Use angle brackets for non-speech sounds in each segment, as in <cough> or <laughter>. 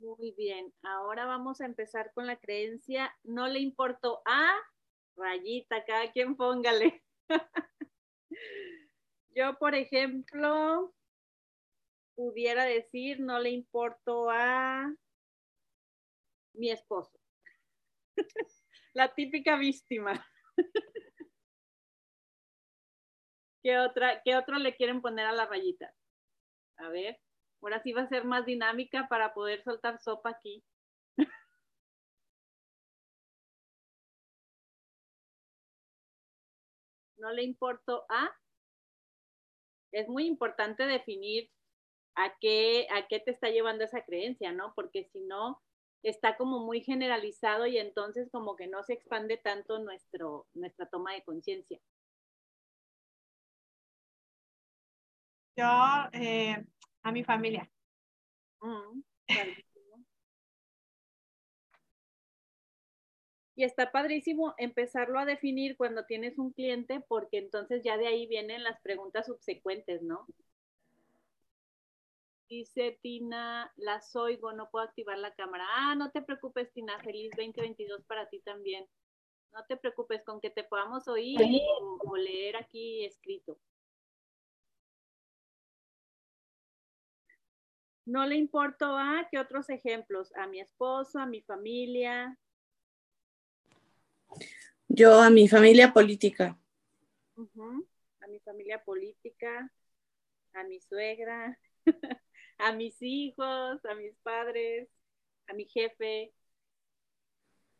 Muy bien, ahora vamos a empezar con la creencia, no le importó a rayita, cada quien póngale. <laughs> Yo, por ejemplo, pudiera decir, no le importó a mi esposo. <laughs> la típica víctima. <laughs> ¿Qué, otra, ¿Qué otro le quieren poner a la rayita? A ver. Ahora sí va a ser más dinámica para poder soltar sopa aquí. no le importó a. Es muy importante definir a qué, a qué te está llevando esa creencia, ¿no? Porque si no, está como muy generalizado y entonces como que no se expande tanto nuestro, nuestra toma de conciencia. Yo, eh, a mi familia. Mm, y está padrísimo empezarlo a definir cuando tienes un cliente porque entonces ya de ahí vienen las preguntas subsecuentes, ¿no? Dice Tina, las oigo, no puedo activar la cámara. Ah, no te preocupes, Tina, feliz 2022 para ti también. No te preocupes con que te podamos oír o leer aquí escrito. No le importó a qué otros ejemplos, a mi esposo, a mi familia. Yo a mi familia política. A mi familia política, a mi suegra, <laughs> a mis hijos, a mis padres, a mi jefe.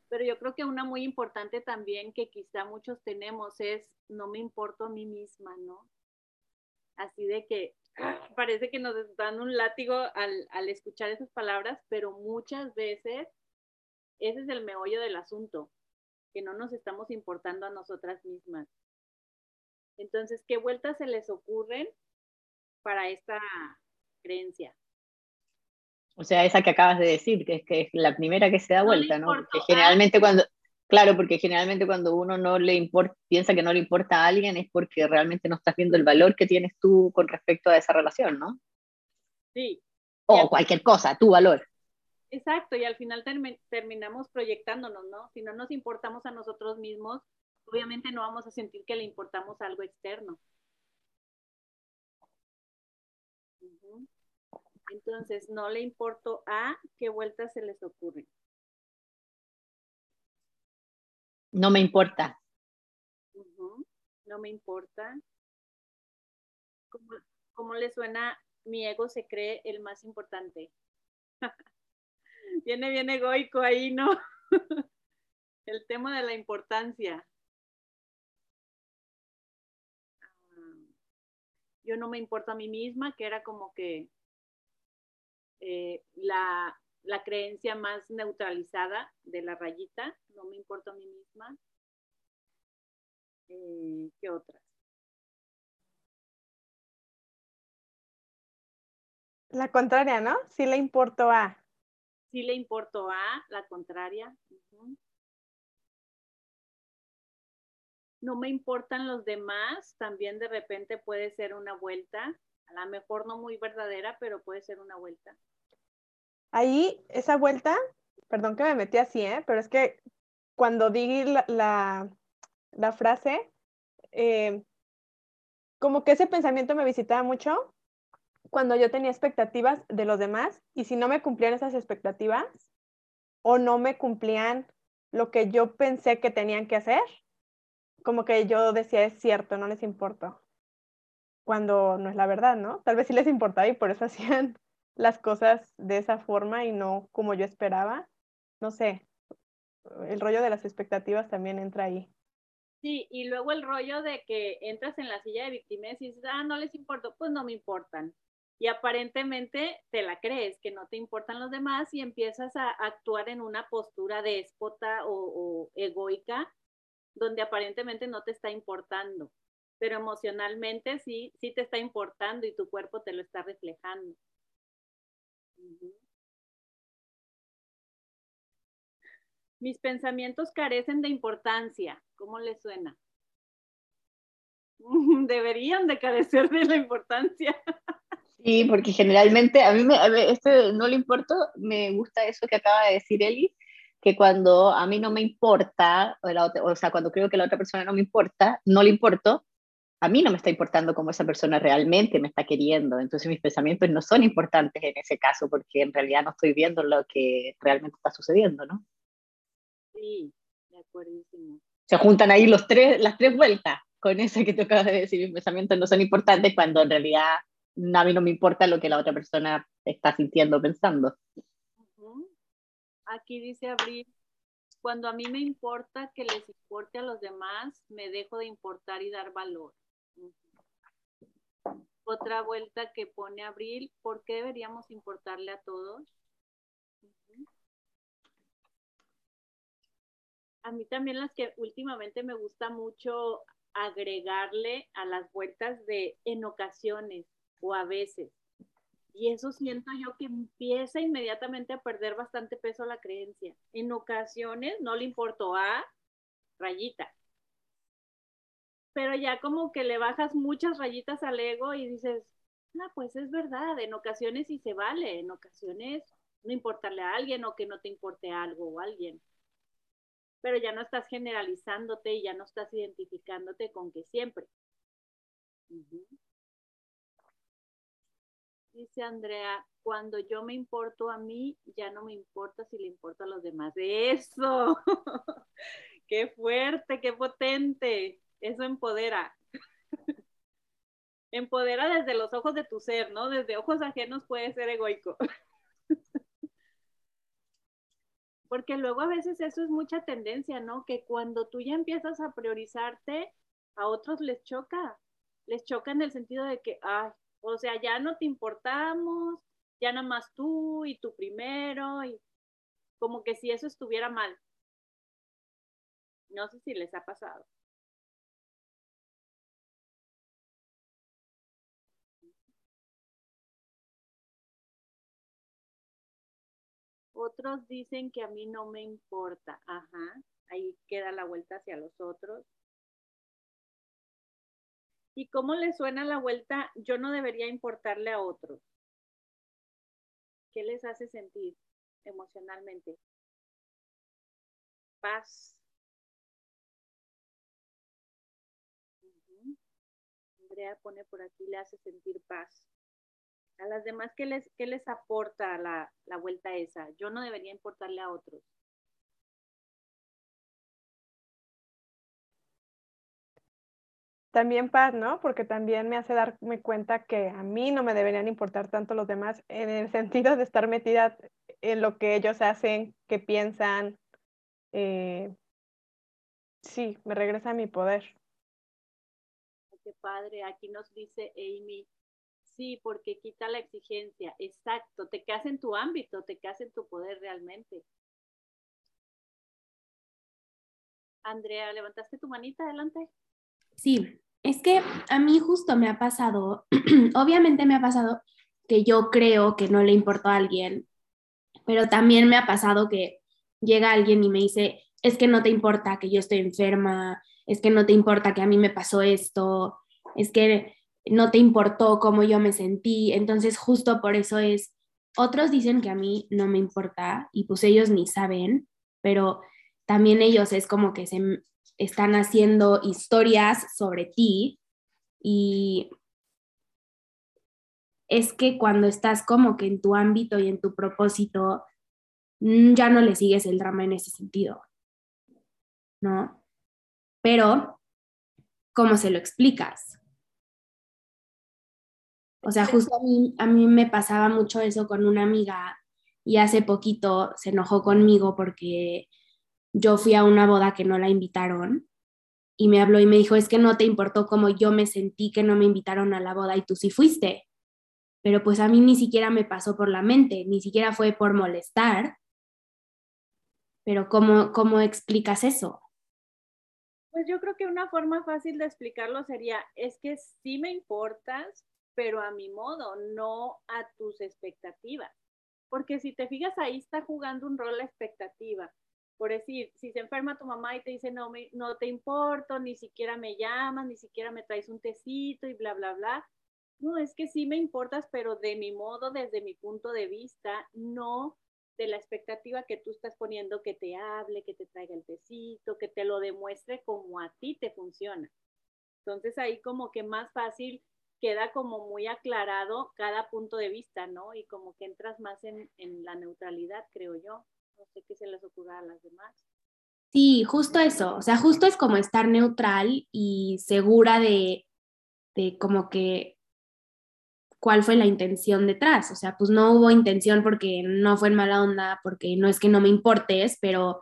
Pero yo creo que una muy importante también que quizá muchos tenemos es no me importo a mí misma, ¿no? Así de que <gasps> parece que nos dan un látigo al, escuchar esas palabras, pero muchas veces ese es el meollo del asunto, que no nos estamos importando a nosotras mismas. Entonces, ¿qué vueltas se les ocurren para esta creencia? O sea, esa que acabas de decir, que es que es la primera que se da vuelta, ¿no? Porque generalmente cuando, Claro, porque generalmente cuando uno no le importa, piensa que no le importa a alguien es porque realmente no estás viendo el valor que tienes tú con respecto a esa relación, ¿no? Sí. O cualquier cosa, tu valor. Exacto, y al final terminamos proyectándonos, ¿no? Si no nos importamos a nosotros mismos, obviamente no vamos a sentir que le importamos algo externo. Entonces, no le importo a qué vueltas se les ocurre. No me importa. No me importa. ¿Cómo, le suena? Mi ego se cree el más importante. <laughs> Viene bien egoico ahí, ¿no? <laughs> el tema de la importancia. Ah, yo no me importo a mí misma, que era como que eh, la, la creencia más neutralizada de la rayita, no me importa a mí misma. Eh, ¿Qué otras? La contraria, ¿no? Sí le importo a. Sí le importo a, la contraria. No me importan los demás, también de repente puede ser una vuelta, a lo mejor no muy verdadera, pero puede ser una vuelta. Ahí, esa vuelta, perdón que me metí así, ¿eh? pero es que cuando di la, la, frase, eh, como que ese pensamiento me visitaba mucho cuando yo tenía expectativas de los demás y si no me cumplían esas expectativas o no me cumplían lo que yo pensé que tenían que hacer, como que yo decía es cierto, no les importo, cuando no es la verdad, ¿no? Tal vez sí les importaba y por eso <laughs> hacían las cosas de esa forma y no como yo esperaba. No sé, el rollo de las expectativas también entra ahí. Sí, y luego el rollo de que entras en la silla de víctimas y dices, ah, no les importa, pues no me importan. Y aparentemente te la crees, que no te importan los demás y empiezas a actuar en una postura déspota o, o egoica, donde aparentemente no te está importando, pero emocionalmente sí, sí te está importando y tu cuerpo te lo está reflejando. Mis pensamientos carecen de importancia. ¿Cómo les suena? <laughs> Deberían de carecer de la importancia. Sí, porque generalmente a mí, me, este no le importa, me gusta eso que acaba de decir Eli, que cuando a mí no me importa, o, sea, cuando creo que la otra persona no me importa, no le importo, a mí no me está importando cómo esa persona realmente me está queriendo. Entonces mis pensamientos no son importantes en ese caso porque en realidad no estoy viendo lo que realmente está sucediendo, ¿no? Sí, de acuerdo. Se juntan ahí los tres, las tres vueltas con eso que tú acabas de decir. Mis pensamientos no son importantes cuando en realidad a mí no me importa lo que la otra persona está sintiendo, pensando. Aquí dice Abril, cuando a mí me importa que les importe a los demás, me dejo de importar y dar valor. Otra vuelta que pone Abril, ¿por qué deberíamos importarle a todos? A mí también las que últimamente me gusta mucho agregarle a las vueltas de en ocasiones o a veces. Y eso siento yo que empieza inmediatamente a perder bastante peso la creencia. En ocasiones no le importó a rayita. Pero ya como que le bajas muchas rayitas al ego y dices, ah, pues es verdad, en ocasiones sí se vale, en ocasiones no importarle a alguien o que no te importe algo o alguien. Pero ya no estás generalizándote y ya no estás identificándote con que siempre. Dice Andrea, cuando yo me importo a mí, ya no me importa si le importa a los demás. Eso, <laughs> qué fuerte, qué potente. Eso empodera. <laughs> empodera desde los ojos de tu ser, ¿no? Desde ojos ajenos puede ser egoico. <laughs> Porque luego a veces eso es mucha tendencia, ¿no? Que cuando tú ya empiezas a priorizarte, a otros les choca. Les choca en el sentido de que, ay, o sea, ya no te importamos, ya nada más tú y tú primero, y como que si eso estuviera mal. No sé si les ha pasado. Otros dicen que a mí no me importa. Ajá, ahí queda la vuelta hacia los otros. ¿Y cómo le suena la vuelta? Yo no debería importarle a otros. ¿Qué les hace sentir emocionalmente? Paz. Andrea pone por aquí, le hace sentir paz. A las demás, ¿qué les, qué les aporta la, la vuelta esa? Yo no debería importarle a otros. También paz, ¿no? Porque también me hace darme cuenta que a mí no me deberían importar tanto los demás en el <laughs> sentido de estar metida en lo que ellos hacen, que piensan. Eh, sí, me regresa a mi poder. Qué padre, aquí nos dice Amy, sí, porque quita la exigencia, exacto, te quedas en tu ámbito, te quedas en tu poder realmente. Andrea, ¿levantaste tu manita adelante? Sí, es que a mí justo me ha pasado, <clears throat> obviamente me ha pasado que yo creo que no le importó a alguien, pero también me ha pasado que llega alguien y me dice, es que no te importa que yo estoy enferma, es que no te importa que a mí me pasó esto, es que no te importó cómo yo me sentí, entonces justo por eso es, otros dicen que a mí no me importa y pues ellos ni saben, pero también ellos es como que se, están haciendo historias sobre ti y es que cuando estás como que en tu ámbito y en tu propósito, mm, ya no le sigues el drama en ese sentido, ¿no? Pero, ¿cómo se lo explicas? O sea, justo a mí, a mí me pasaba mucho eso con una amiga y hace poquito se enojó conmigo porque yo fui a una boda que no la invitaron y me habló y me dijo, es que no te importó cómo yo me sentí que no me invitaron a la boda y tú sí fuiste. Pero pues a mí ni siquiera me pasó por la mente, ni siquiera fue por molestar. Pero ¿cómo, cómo explicas eso? Pues yo creo que una forma fácil de explicarlo sería, es que sí me importas, pero a mi modo, no a tus expectativas. Porque si te fijas, ahí está jugando un rol la expectativa por decir, si se enferma tu mamá y te dice, no, me, no te importo, ni siquiera me llamas, ni siquiera me traes un tecito y bla, bla, bla, no, es que sí me importas, pero de mi modo, desde mi punto de vista, no de la expectativa que tú estás poniendo que te hable, que te traiga el tecito, que te lo demuestre como a ti te funciona. Entonces ahí como que más fácil queda como muy aclarado cada punto de vista, ¿no? Y como que entras más en, en la neutralidad, creo yo. No sé qué se les ocurra a las demás. Sí, justo eso. O sea, justo es como estar neutral y segura de, de como que cuál fue la intención detrás. O sea, pues no hubo intención porque no fue en mala onda, porque no es que no me importes, pero,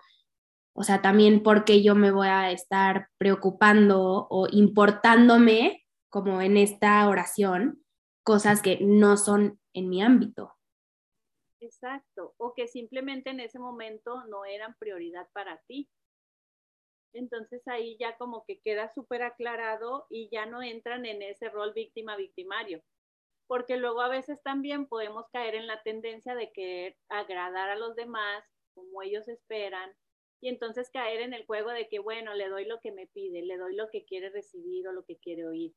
o sea, también porque yo me voy a estar preocupando o importándome, como en esta oración, cosas que no son en mi ámbito. Exacto, o que simplemente en ese momento no eran prioridad para ti. Entonces ahí ya como que queda súper aclarado y ya no entran en ese rol víctima-victimario porque luego a veces también podemos caer en la tendencia de querer agradar a los demás como ellos esperan y entonces caer en el juego de que, bueno, le doy lo que me pide, le doy lo que quiere recibir o lo que quiere oír.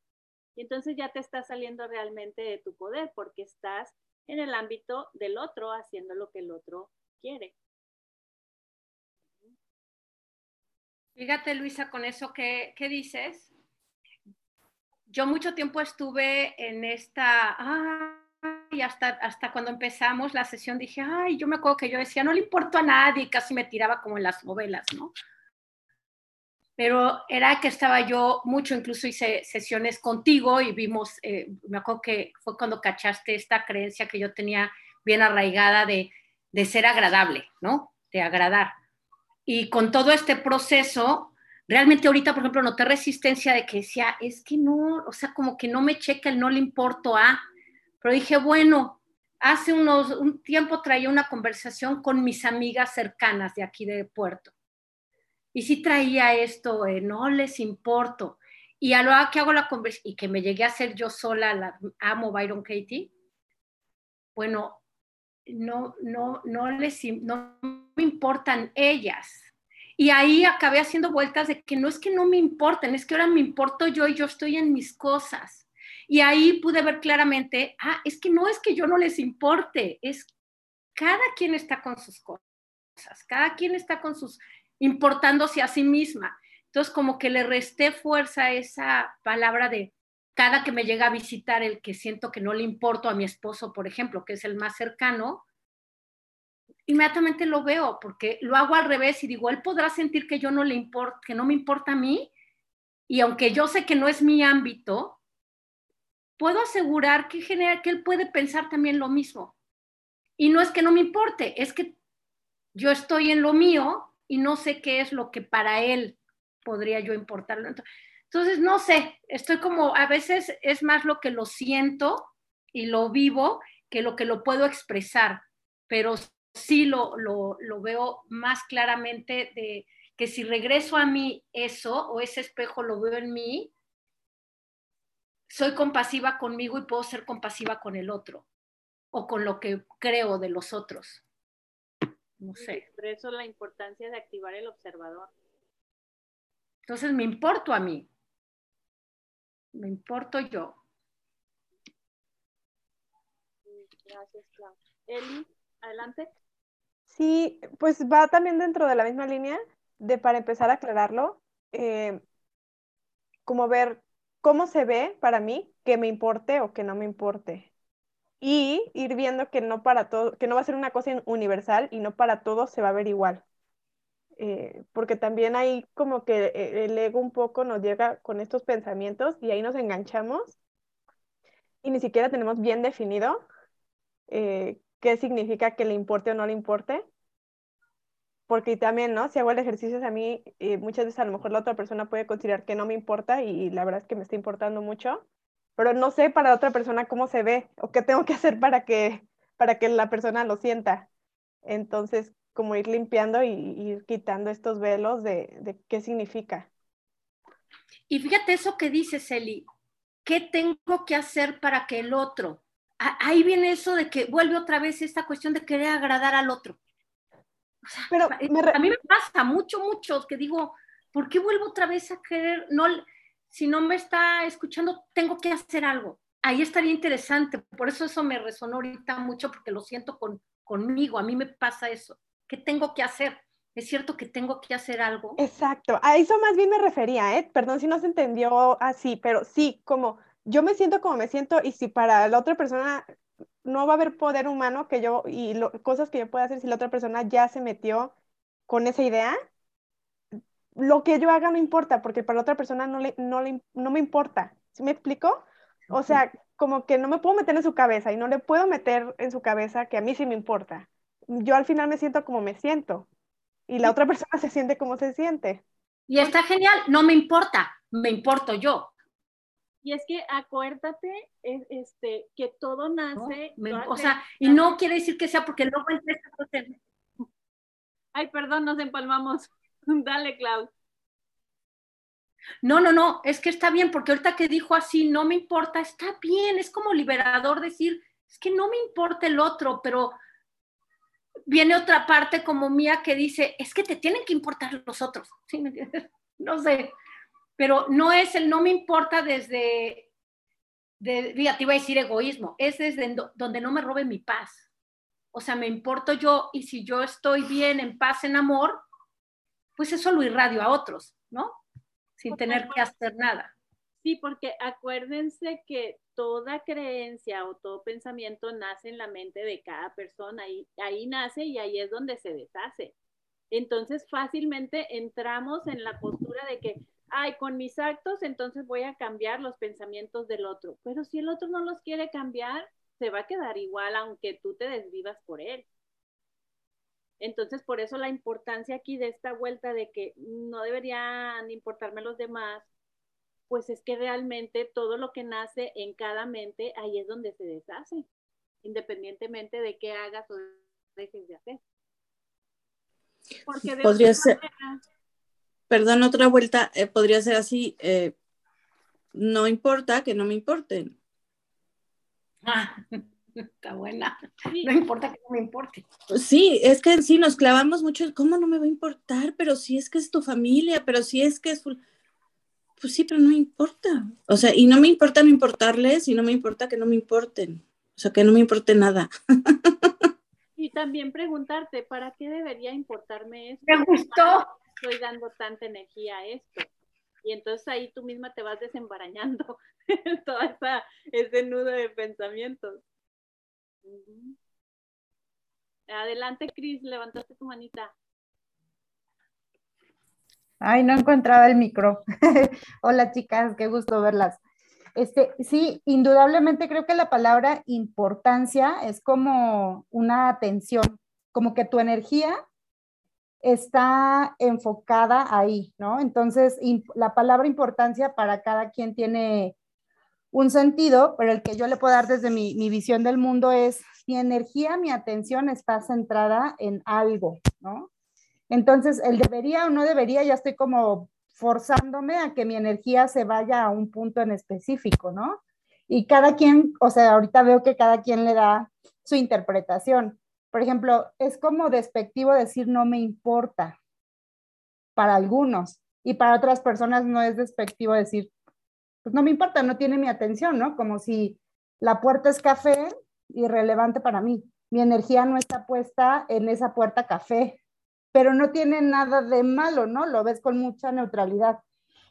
Y entonces ya te está saliendo realmente de tu poder porque estás en el ámbito del otro haciendo lo que el otro quiere. Fíjate, Luisa, con eso que, que dices, yo mucho tiempo estuve en esta, y hasta, hasta cuando empezamos la sesión dije, ay, yo me acuerdo que yo decía, no le importo a nadie, casi me tiraba como en las novelas, ¿no? Pero era que estaba yo mucho, incluso hice sesiones contigo y vimos, eh, me acuerdo que fue cuando cachaste esta creencia que yo tenía bien arraigada de, de ser agradable, ¿no? De agradar. Y con todo este proceso, realmente ahorita, por ejemplo, noté resistencia de que decía, es que no, o sea, como que no me checa el no le importo a, pero dije, bueno, hace unos, un tiempo traía una conversación con mis amigas cercanas de aquí de Puerto. Y sí traía esto, no les importo. Y a lo que hago la conversación, y que me llegué a hacer yo sola, la amo Byron Katie, bueno, no, no, no les no me importan ellas, y ahí acabé haciendo vueltas de que no es que no me importen, es que ahora me importo yo y yo estoy en mis cosas. Y ahí pude ver claramente, ah, es que no es que yo no les importe, es cada quien está con sus cosas, cada quien está con sus importándose a sí misma. Entonces, como que le resté fuerza a esa palabra de cada que me llega a visitar el que siento que no le importo a mi esposo, por ejemplo, que es el más cercano, inmediatamente lo veo, porque lo hago al revés y digo, él podrá sentir que yo no le importa, que no me importa a mí, y aunque yo sé que no es mi ámbito, puedo asegurar que, genera, que él puede pensar también lo mismo. Y no es que no me importe, es que yo estoy en lo mío y no sé qué es lo que para él podría yo importarlo. Entonces, no sé, estoy como, a veces es más lo que lo siento y lo vivo que lo que lo puedo expresar, pero sí lo, veo más claramente de que si regreso a mí eso o ese espejo lo veo en mí, soy compasiva conmigo y puedo ser compasiva con el otro o con lo que creo de los otros. No sé. Por eso la importancia de activar el observador. Entonces me importo a mí. Me importo yo. Gracias, Clau. Eli, adelante. Sí, pues va también dentro de la misma línea de para empezar a aclararlo, eh, como ver cómo se ve para mí que me importe o que no me importe. Y ir viendo que no para todo, que no va a ser una cosa universal y no para todos se va a ver igual. Eh, porque también ahí como que eh, el ego un poco nos llega con estos pensamientos y ahí nos enganchamos y ni siquiera tenemos bien definido qué significa que le importe o no le importe. Porque también, ¿no? Si hago el ejercicio a mí, eh, muchas veces a lo mejor la otra persona puede considerar que no me importa y, la verdad es que me está importando mucho, pero no sé para otra persona cómo se ve o qué tengo que hacer para que, para que la persona lo sienta. Entonces, como ir limpiando y, ir quitando estos velos de, de qué significa. Y fíjate eso que dices, Eli, ¿qué tengo que hacer para que el otro ahí viene eso de que vuelve otra vez esta cuestión de querer agradar al otro. Pero a mí me pasa mucho, mucho, que digo, ¿por qué vuelvo otra vez a querer? No, si no me está escuchando, tengo que hacer algo. ahí estaría interesante. Por eso eso me resonó ahorita mucho, porque lo siento con, conmigo. A mí me pasa eso. ¿Qué tengo que hacer? Es cierto que tengo que hacer algo. Exacto. A eso más bien me refería, ¿eh? Perdón si no se entendió así, pero sí, como yo me siento como me siento y si para la otra persona no va a haber poder humano que yo y cosas que yo pueda hacer si la otra persona ya se metió con esa idea, lo que yo haga no importa, porque para la otra persona no, le, no, le, no me importa. ¿Sí me explico? O sea, como que no me puedo meter en su cabeza y no le puedo meter en su cabeza que a mí sí me importa. Yo al final me siento como me siento y la otra persona <laughs> se siente como se siente. Y está genial, no me importa, me importo yo. Y es que acuérdate este, que todo nace. o sea, y no quiere decir que sea porque luego el Ay, perdón, nos empalmamos. <laughs> Dale, Clau. No, no, no, es que está bien, porque ahorita que dijo así, no me importa, está bien, es como liberador decir, es que no me importa el otro, pero viene otra parte como mía que dice, es que te tienen que importar los otros, <laughs> ¿sí? No sé, pero no es el no me importa desde, de, te iba a decir egoísmo, es desde donde no me robe mi paz. O sea, me importo yo y si yo estoy bien, en paz, en amor, pues eso lo irradio a otros, ¿no? Sin tener que hacer nada. Sí, porque acuérdense que toda creencia o todo pensamiento nace en la mente de cada persona y ahí nace y ahí es donde se deshace. Entonces fácilmente entramos en la postura de que, ay, con mis actos entonces voy a cambiar los pensamientos del otro. Pero si el otro no los quiere cambiar, se va a quedar igual aunque tú te desvivas por él. Entonces, por eso la importancia aquí de esta vuelta de que no deberían importarme los demás, pues es que realmente todo lo que nace en cada mente, ahí es donde se deshace, independientemente de qué hagas o dejes de hacer. Porque podría ser, perdón, otra vuelta, eh, podría ser así, eh, no importa que no me importen. Ah, <laughs> está buena. No importa que no me importe. Sí, es que sí nos clavamos mucho, ¿cómo no me va a importar? Pero si es que es tu familia, pero si es que es... Pues sí, pero no importa. O sea, y no me importa no importarles y no me importa que no me importen. O sea, que no me importe nada. <laughs> Y también preguntarte, ¿para qué debería importarme esto? Me gustó. Estoy dando tanta energía a esto. Y entonces ahí tú misma te vas desembarañando <laughs> todo ese nudo de pensamientos. Adelante, Cris, levantaste tu manita. Ay, no encontraba el micro. <laughs> Hola, chicas, qué gusto verlas. Este, sí, indudablemente creo que la palabra importancia es como una atención, como que tu energía está enfocada ahí, ¿no? Entonces, la palabra importancia para cada quien tiene un sentido, pero el que yo le puedo dar desde mi, visión del mundo es mi energía, mi atención está centrada en algo, ¿no? Entonces, el debería o no debería, ya estoy como forzándome a que mi energía se vaya a un punto en específico, ¿no? Y cada quien, o sea, ahorita veo que cada quien le da su interpretación. Por ejemplo, es como despectivo decir no me importa para algunos y para otras personas no es despectivo decir, pues no me importa, no tiene mi atención, ¿no? Como si la puerta es café, irrelevante para mí. Mi energía no está puesta en esa puerta café, pero no tiene nada de malo, ¿no? Lo ves con mucha neutralidad.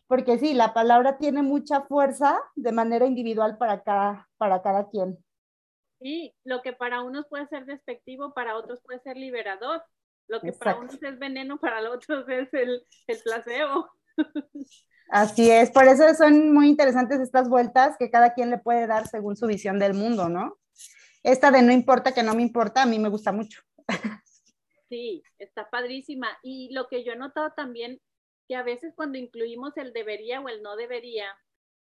Porque sí, la palabra tiene mucha fuerza de manera individual para cada, para cada quien. Sí, lo que para unos puede ser despectivo, para otros puede ser liberador. Lo que para unos es veneno, para los otros es el, el placebo. <laughs> Así es, por eso son muy interesantes estas vueltas que cada quien le puede dar según su visión del mundo, ¿no? Esta de no importa que no me importa, a mí me gusta mucho. Sí, está padrísima. Y lo que yo he notado también, que a veces cuando incluimos el debería o el no debería,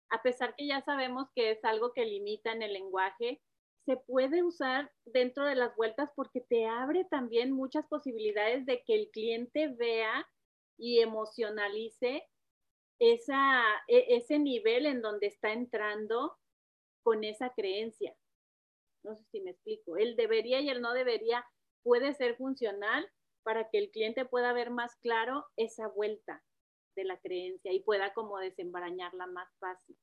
a pesar que ya sabemos que es algo que limita en el lenguaje, se puede usar dentro de las vueltas porque te abre también muchas posibilidades de que el cliente vea y emocionalice e, ese nivel en donde está entrando con esa creencia. No sé si me explico. El debería y el no debería puede ser funcional para que el cliente pueda ver más claro esa vuelta de la creencia y pueda como desembarañarla más fácil.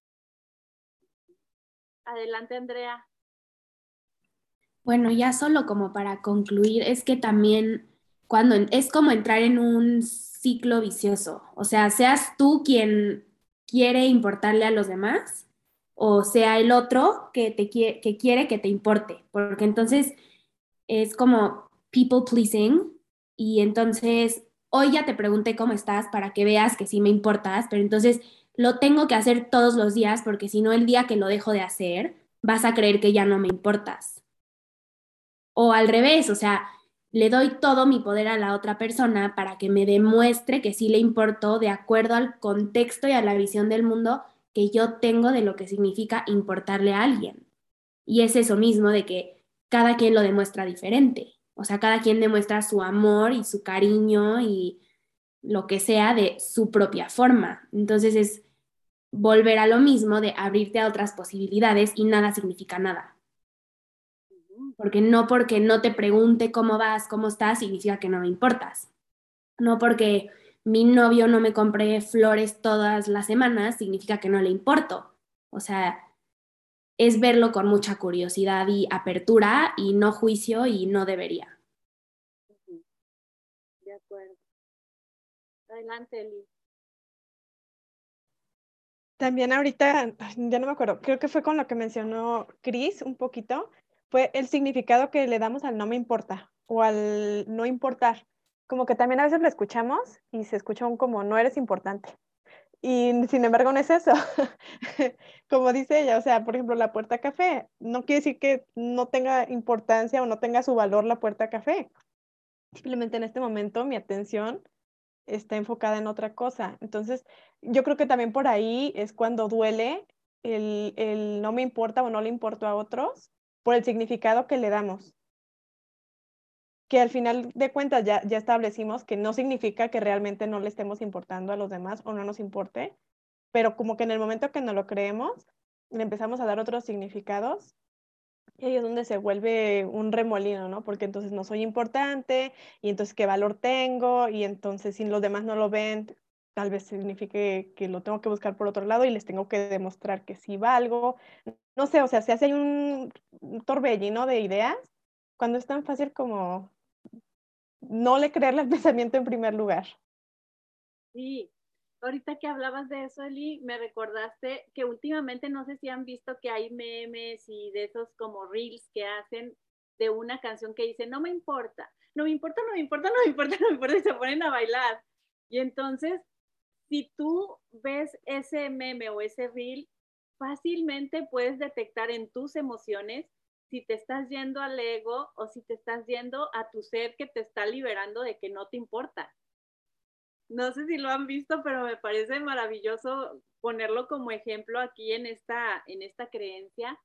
Adelante, Andrea. Bueno, ya solo como para concluir, es que también cuando es como entrar en un ciclo vicioso, o sea, seas tú quien quiere importarle a los demás o sea el otro que, te que quiere que te importe, porque entonces es como people pleasing y entonces hoy ya te pregunté cómo estás para que veas que sí me importas, pero entonces lo tengo que hacer todos los días porque si no el día que lo dejo de hacer vas a creer que ya no me importas. O al revés, o sea, le doy todo mi poder a la otra persona para que me demuestre que sí le importo de acuerdo al contexto y a la visión del mundo que yo tengo de lo que significa importarle a alguien. Y es eso mismo de que cada quien lo demuestra diferente. O sea, cada quien demuestra su amor y su cariño y lo que sea de su propia forma. Entonces es volver a lo mismo de abrirte a otras posibilidades y nada significa nada. Porque no porque no te pregunte cómo vas, cómo estás, significa que no me importas. No porque mi novio no me compre flores todas las semanas, significa que no le importo. O sea, es verlo con mucha curiosidad y apertura y no juicio y no debería. De acuerdo. Adelante, Eli. También ahorita, ya no me acuerdo, creo que fue con lo que mencionó Chris un poquito, fue el significado que le damos al no me importa o al no importar. Como que también a veces lo escuchamos y se escucha un como no eres importante. Y sin embargo no es eso. <laughs> como dice ella, o sea, por ejemplo, la puerta café, no quiere decir que no tenga importancia o no tenga su valor la puerta café. Simplemente en este momento mi atención está enfocada en otra cosa. Entonces, yo creo que también por ahí es cuando duele el, el no me importa o no le importo a otros por el significado que le damos. Que al final de cuentas ya, ya establecimos que no significa que realmente no le estemos importando a los demás o no nos importe, pero como que en el momento que no lo creemos, le empezamos a dar otros significados y ahí es donde se vuelve un remolino, ¿no? Porque entonces no soy importante y entonces qué valor tengo y entonces si los demás no lo ven, tal vez signifique que lo tengo que buscar por otro lado y les tengo que demostrar que sí valgo. No sé, o sea, se hace un, torbellino de ideas cuando es tan fácil como no le creerle al <laughs> pensamiento en primer lugar. Sí, ahorita que hablabas de eso, Eli, me recordaste que últimamente no sé si han visto que hay memes y de esos como reels que hacen de una canción que dice, no me importa, no me importa, no me importa, no me importa, <laughs> no me importa, y se ponen a bailar. Y entonces si tú ves ese meme o ese reel, fácilmente puedes detectar en tus emociones si te estás yendo al ego o si te estás yendo a tu ser que te está liberando de que no te importa. No sé si lo han visto, pero me parece maravilloso ponerlo como ejemplo aquí en esta, en esta creencia,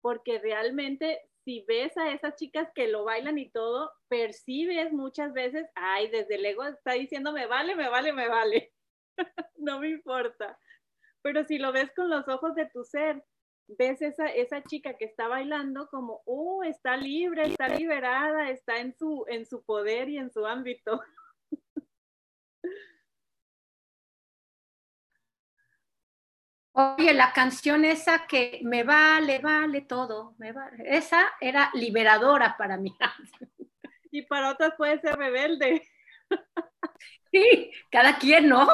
porque realmente si ves a esas chicas que lo bailan y todo, percibes muchas veces, ay, desde el ego está diciendo, me vale, me vale, me vale. <laughs> no me importa. Pero si lo ves con los ojos de tu ser, ves esa, esa chica que está bailando como, oh, está libre, está liberada, está en su, en su poder y en su ámbito. <laughs> Oye, la canción esa que me vale, vale todo, me vale, esa era liberadora para mí. <laughs> y para otras puede ser rebelde. Sí, cada quien, ¿no?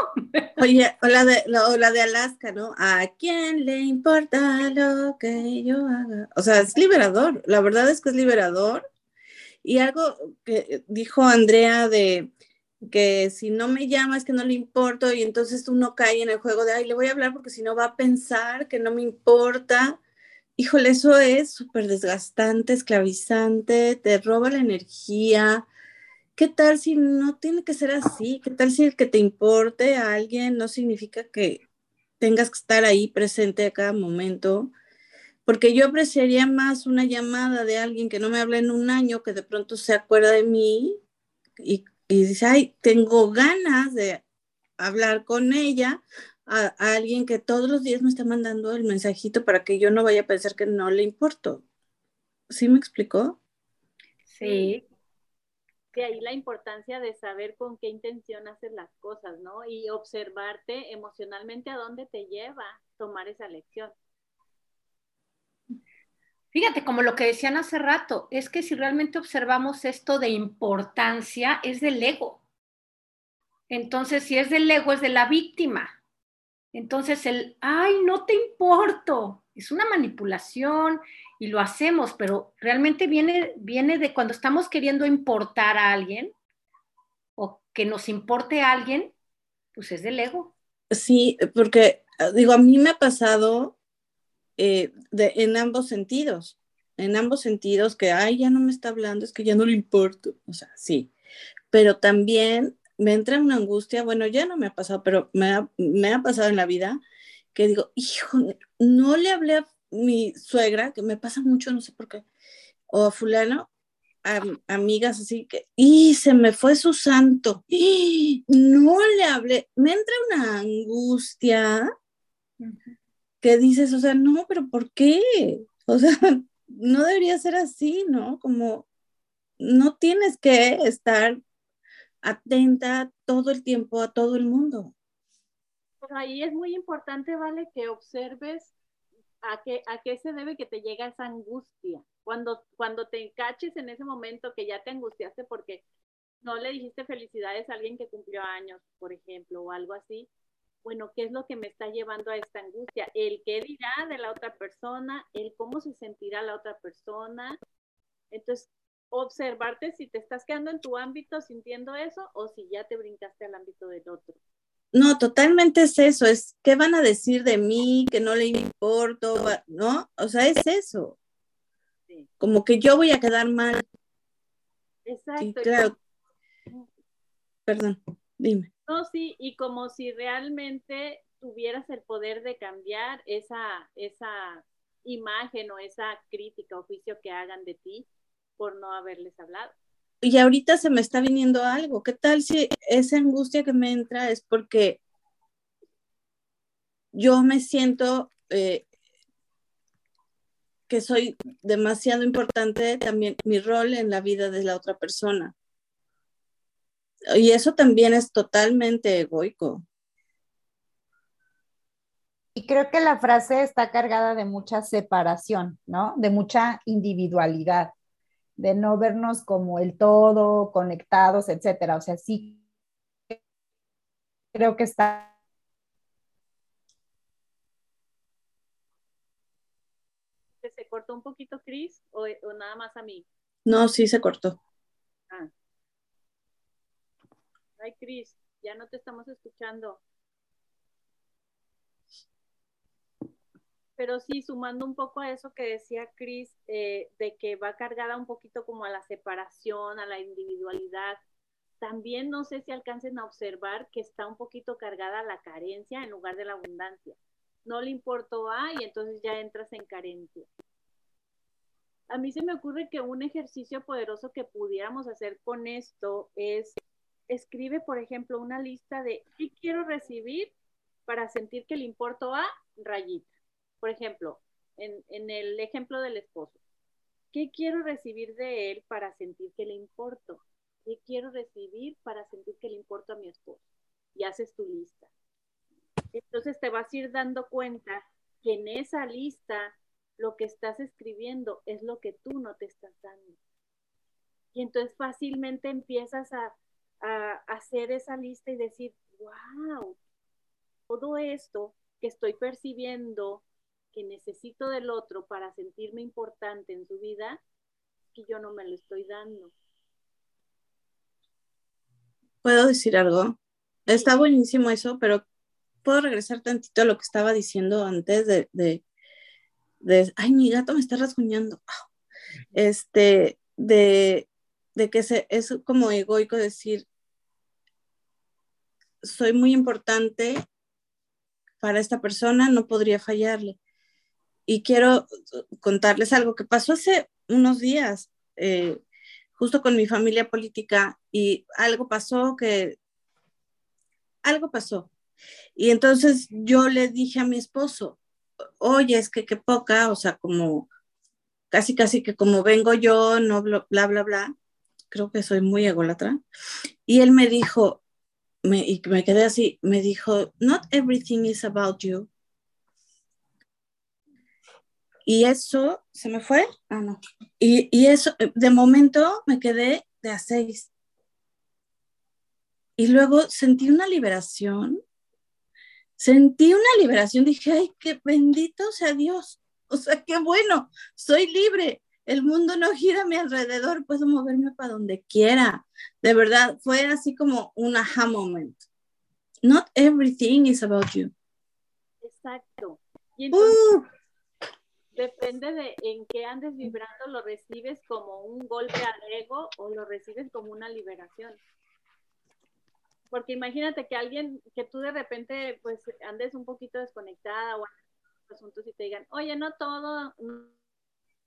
Oye, o la, de, la de Alaska, ¿no? ¿A quién le importa lo que yo haga? O sea, es liberador, la verdad es que es liberador. Y algo que dijo Andrea de que si no me llama es que no le importo y entonces uno cae en el juego de, ay, le voy a hablar porque si no va a pensar que no me importa. Híjole, eso es súper desgastante, esclavizante, te roba la energía, ¿qué tal si no tiene que ser así? ¿Qué tal si el que te importe a alguien no significa que tengas que estar ahí presente a cada momento? Porque yo apreciaría más una llamada de alguien que no me habla en un año, que de pronto se acuerda de mí y, dice, ay, tengo ganas de hablar con ella, a, alguien que todos los días me está mandando el mensajito para que yo no vaya a pensar que no le importo. ¿Sí me explicó? Sí, de ahí la importancia de saber con qué intención haces las cosas, ¿no? Y observarte emocionalmente a dónde te lleva tomar esa lección. Fíjate, como lo que decían hace rato, es que si realmente observamos esto de importancia, es del ego. Entonces, si es del ego, es de la víctima. Entonces, el, ay, no te importo, es una manipulación y lo hacemos, pero realmente viene, viene de cuando estamos queriendo importar a alguien o que nos importe a alguien, pues es del ego. Sí, porque digo, a mí me ha pasado eh, en ambos sentidos, en ambos sentidos que, ay, ya no me está hablando, es que ya no le importo, o sea, sí, pero también me entra una angustia, bueno, ya no me ha pasado, pero me ha, me ha pasado en la vida que digo, hijo, no le hablé a mi suegra, que me pasa mucho, no sé por qué, o a fulano, amigas así que, y se me fue su santo, y <gasps> no le hablé, me entra una angustia que dices, o sea, no, pero ¿por qué? O sea, <laughs> no debería ser así, ¿no? Como no tienes que estar atenta todo el tiempo a todo el mundo. Ahí es muy importante, ¿vale? Que observes a qué, a qué se debe que te llega esa angustia. Cuando, cuando te encaches en ese momento que ya te angustiaste porque no le dijiste felicidades a alguien que cumplió años, por ejemplo, o algo así, bueno, ¿qué es lo que me está llevando a esta angustia? El qué dirá de la otra persona, el cómo se sentirá la otra persona. Entonces, observarte si te estás quedando en tu ámbito sintiendo eso o si ya te brincaste al ámbito del otro. No, totalmente es eso, es qué van a decir de mí, que no le importo, ¿no? O sea, es eso. Como que yo voy a quedar mal. Exacto. claro. Perdón, dime. No, sí, y como si realmente tuvieras el poder de cambiar esa, esa imagen o esa crítica o juicio que hagan de ti por no haberles hablado. Y ahorita se me está viniendo algo. ¿Qué tal si esa angustia que me entra es porque yo me siento eh, que soy demasiado importante también mi rol en la vida de la otra persona? Y eso también es totalmente egoico. Y creo que la frase está cargada de mucha separación, ¿no? De mucha individualidad, de no vernos como el todo, conectados, etcétera. O sea, sí creo que está ¿Se cortó un poquito, Cris, o, o, nada más a mí? No, sí se cortó. Ah. Ay, Cris, ya no te estamos escuchando. Pero sí, sumando un poco a eso que decía Cris, eh, de que va cargada un poquito como a la separación, a la individualidad. También no sé si alcancen a observar que está un poquito cargada la carencia en lugar de la abundancia. No le importó A y entonces ya entras en carencia. A mí se me ocurre que un ejercicio poderoso que pudiéramos hacer con esto es escribe, por ejemplo, una lista de qué quiero recibir para sentir que le importo a rayita. Por ejemplo, en, el ejemplo del esposo, ¿qué quiero recibir de él para sentir que le importo? ¿Qué quiero recibir para sentir que le importo a mi esposo? Y haces tu lista. Entonces te vas a ir dando cuenta que en esa lista lo que estás escribiendo es lo que tú no te estás dando. Y entonces fácilmente empiezas a, a hacer esa lista y decir, wow, todo esto que estoy percibiendo que necesito del otro para sentirme importante en su vida, que yo no me lo estoy dando. ¿Puedo decir algo? Está buenísimo eso, pero puedo regresar tantito a lo que estaba diciendo antes de, de, de ay, mi gato me está rasguñando. Este, de, de que se, es como egoico decir, soy muy importante para esta persona, no podría fallarle. Y quiero contarles algo que pasó hace unos días, eh, justo con mi familia política, y algo pasó que, algo pasó. Y entonces yo le dije a mi esposo, oye, es que qué poca, o sea, como casi, casi que como vengo yo, no bla, bla, bla, creo que soy muy ególatra. Y él me dijo, me, y me quedé así, me dijo, not everything is about you. Y eso, ¿se me fue? Ah, no. Y, y eso, de momento me quedé de a seis. Y luego sentí una liberación. Sentí una liberación, dije, ay, qué bendito sea Dios. O sea, qué bueno, soy libre. El mundo no gira a mi alrededor, puedo moverme para donde quiera. De verdad, fue así como un aha moment. Not everything is about you. Exacto. Y entonces, uh. Depende de en qué andes vibrando, lo recibes como un golpe al ego o lo recibes como una liberación. Porque imagínate que alguien, que tú de repente pues andes un poquito desconectada o asuntos y te digan, oye, no todo, no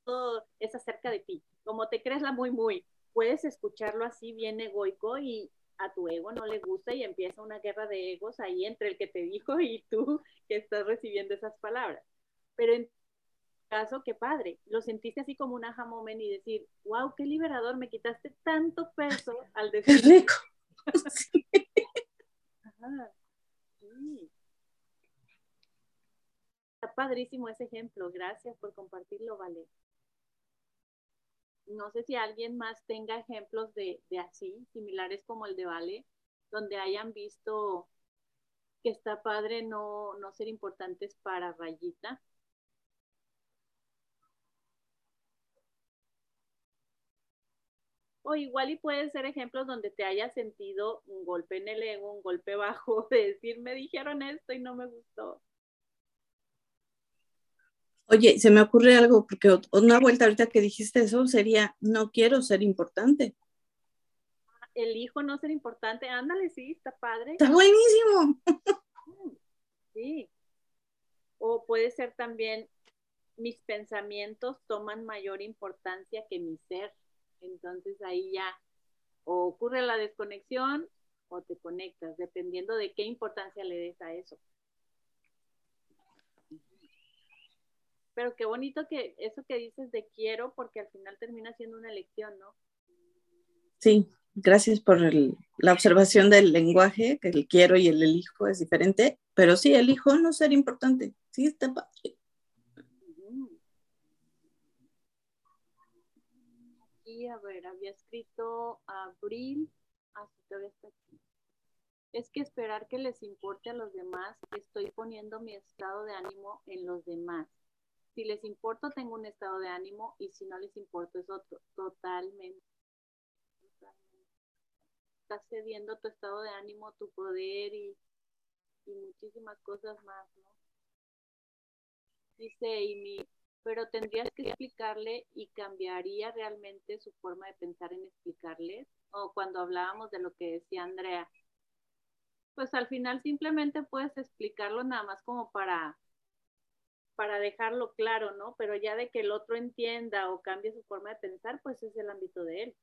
todo es acerca de ti, como te crees la muy, muy, puedes escucharlo así bien egoico y a tu ego no le gusta y empieza una guerra de egos ahí entre el que te dijo y tú que estás recibiendo esas palabras. Pero en caso, qué padre, lo sentiste así como un aha moment y decir, wow, qué liberador, me quitaste tanto peso <laughs> al decir. Qué rico. <laughs> Está padrísimo ese ejemplo. Gracias por compartirlo, Vale. No sé si alguien más tenga ejemplos de, de así, similares como el de Vale, donde hayan visto que está padre no, no ser importantes para Rayita. O igual y puede ser ejemplos donde te hayas sentido un golpe en el ego, un golpe bajo, <laughs> de decir, me dijeron esto y no me gustó. Oye, se me ocurre algo, porque una vuelta ahorita que dijiste eso sería, no quiero ser importante. Elijo no ser importante, ándale, sí, está padre. Está buenísimo. Sí. O puede ser también, mis pensamientos toman mayor importancia que mi ser. Entonces ahí ya o ocurre la desconexión o te conectas, dependiendo de qué importancia le des a eso. Pero qué bonito que eso que dices de quiero, porque al final termina siendo una elección, ¿no? Sí, gracias por la observación del lenguaje, que el quiero y el elijo es diferente, pero sí, elijo no ser importante. Sí, está. A ver, había escrito abril, así ah, todavía está aquí. Es que esperar que les importe a los demás, estoy poniendo mi estado de ánimo en los demás. Si les importo, tengo un estado de ánimo y si no les importa es otro. Totalmente. Estás cediendo tu estado de ánimo, tu poder y, y muchísimas cosas más, ¿no? Dice Amy, pero tendrías que explicarle y cambiaría realmente su forma de pensar en explicarles. O cuando hablábamos de lo que decía Andrea, pues al final simplemente puedes explicarlo nada más como para para dejarlo claro, ¿no? Pero ya de que el otro entienda o cambie su forma de pensar, pues es el ámbito de él.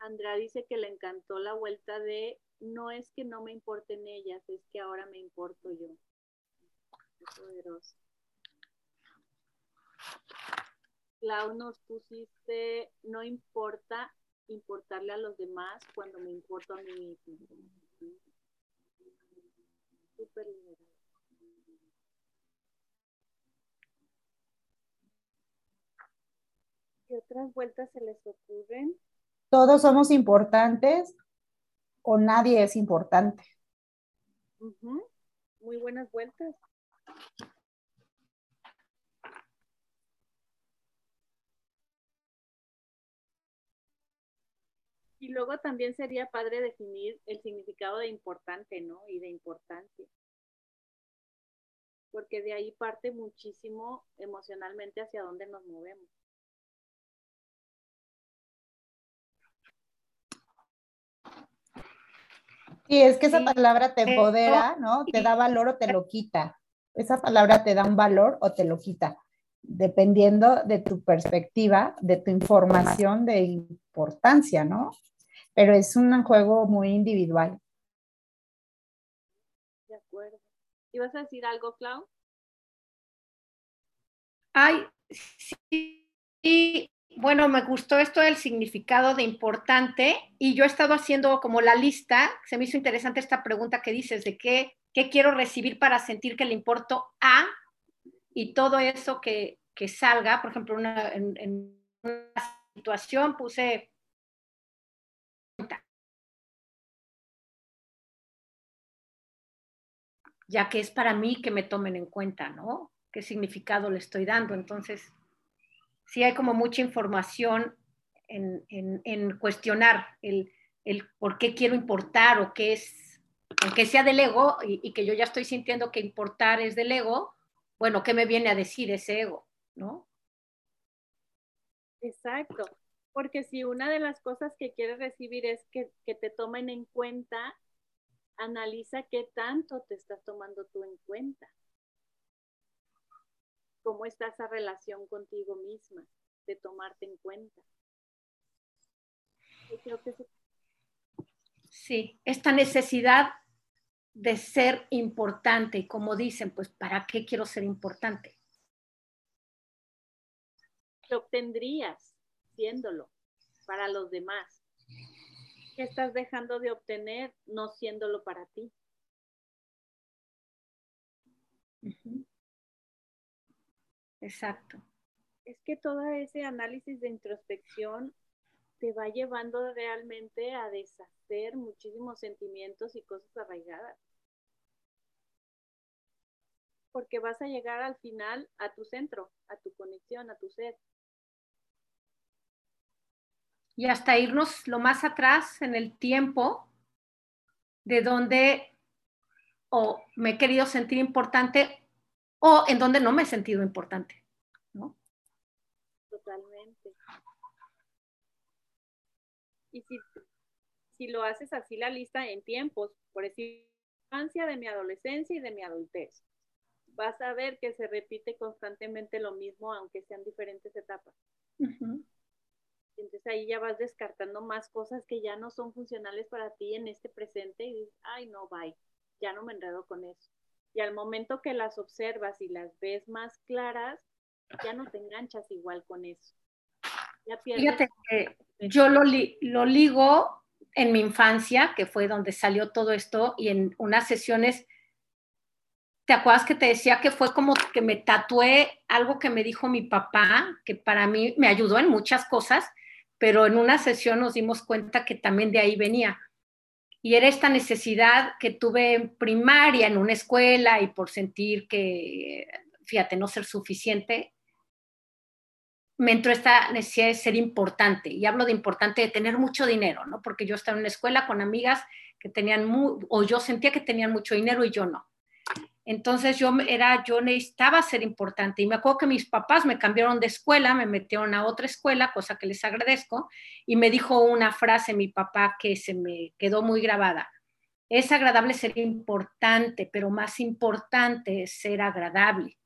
Andrea dice que le encantó la vuelta de no es que no me importen ellas, es que ahora me importo yo. poderoso. Clau, nos pusiste, no importa importarle a los demás cuando me importo a mí mismo. Súper ¿Qué otras vueltas se les ocurren? Todos somos importantes o nadie es importante. Muy buenas vueltas. Y luego también sería padre definir el significado de importante, ¿no? Y de importancia. Porque de ahí parte muchísimo emocionalmente hacia dónde nos movemos. Sí, es que esa palabra te empodera, ¿no? Te da valor o te lo quita. Esa palabra te da un valor o te lo quita, dependiendo de tu perspectiva, de tu información de importancia, ¿no? Pero es un juego muy individual. De acuerdo. ¿Ibas a decir algo, Clau? Ay, sí, bueno, me gustó esto del significado de importante y yo he estado haciendo como la lista, se me hizo interesante esta pregunta que dices de qué qué quiero recibir para sentir que le importo a y todo eso que, que salga, por ejemplo, una, en, en una situación puse ya que es para mí que me tomen en cuenta, ¿no? ¿Qué significado le estoy dando? Entonces, sí hay como mucha información en, en, cuestionar el, el, por qué quiero importar o qué es, aunque sea del ego y, y, que yo ya estoy sintiendo que importar es del ego, bueno, ¿qué me viene a decir ese ego? ¿No? Exacto, porque si una de las cosas que quieres recibir es que, que te tomen en cuenta, analiza qué tanto te estás tomando tú en cuenta. ¿Cómo está esa relación contigo misma de tomarte en cuenta? Creo que Sí, esta necesidad de ser importante y como dicen, pues, ¿para qué quiero ser importante? ¿Qué obtendrías siéndolo para los demás? ¿Qué estás dejando de obtener no siéndolo para ti? Uh -huh. Exacto. Es que todo ese análisis de introspección te va llevando realmente a deshacer muchísimos sentimientos y cosas arraigadas. Porque vas a llegar al final a tu centro, a tu conexión, a tu ser. Y hasta irnos lo más atrás en el tiempo, de donde o me he querido sentir importante o en donde no me he sentido importante. ¿no? Totalmente. Y si, si lo haces así la lista en tiempos, por decir, infancia de mi adolescencia y de mi adultez, vas a ver que se repite constantemente lo mismo, aunque sean diferentes etapas. Uh -huh. Entonces ahí ya vas descartando más cosas que ya no son funcionales para ti en este presente y dices, ay, no, bye, ya no me enredo con eso. Y al momento que las observas y las ves más claras, ya no te enganchas igual con eso. Ya Fíjate que yo lo, li lo ligo en mi infancia, que fue donde salió todo esto, y en unas sesiones, ¿te acuerdas que te decía que fue como que me tatué algo que me dijo mi papá, que para mí me ayudó en muchas cosas, pero en una sesión nos dimos cuenta que también de ahí venía. Y era esta necesidad que tuve en primaria, en una escuela, y por sentir que, fíjate, no ser suficiente, me entró esta necesidad de ser importante. Y hablo de importante, de tener mucho dinero, ¿no? Porque yo estaba en una escuela con amigas que tenían, muy, o yo sentía que tenían mucho dinero y yo no. Entonces yo era, yo necesitaba ser importante y me acuerdo que mis papás me cambiaron de escuela, me metieron a otra escuela, cosa que les agradezco, y me dijo una frase mi papá que se me quedó muy grabada. Es agradable ser importante, pero más importante es ser agradable.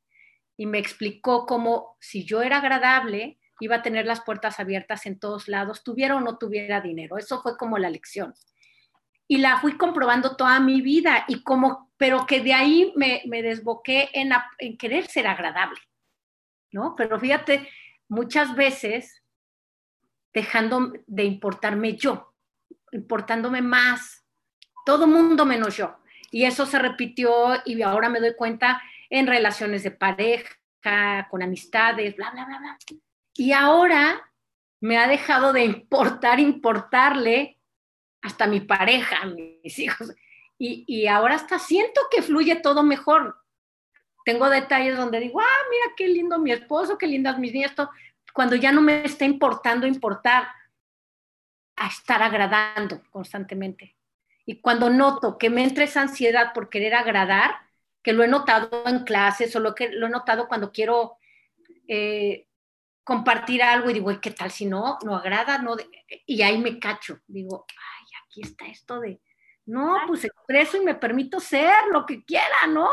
Y me explicó cómo si yo era agradable, iba a tener las puertas abiertas en todos lados, tuviera o no tuviera dinero. Eso fue como la lección. Y la fui comprobando toda mi vida y como pero que de ahí me, me desboqué en, en, querer ser agradable, ¿no? Pero fíjate, muchas veces dejando de importarme yo, importándome más, todo mundo menos yo. Y eso se repitió y ahora me doy cuenta en relaciones de pareja, con amistades, bla, bla, bla, bla. Y ahora me ha dejado de importar, importarle hasta mi pareja, <laughs> mis hijos. Y, y, ahora hasta siento que fluye todo mejor. Tengo detalles donde digo, ah, mira qué lindo mi esposo, qué lindas mis niñas, cuando ya no me está importando importar a estar agradando constantemente. Y cuando noto que me entra esa ansiedad por querer agradar, que lo he notado en clases o lo que lo he notado cuando quiero eh, compartir algo y digo, ¿qué tal si no? No agrada, no. Y ahí me cacho, digo, ay, aquí está esto de, no, pues expreso y me permito ser lo que quiera, ¿no?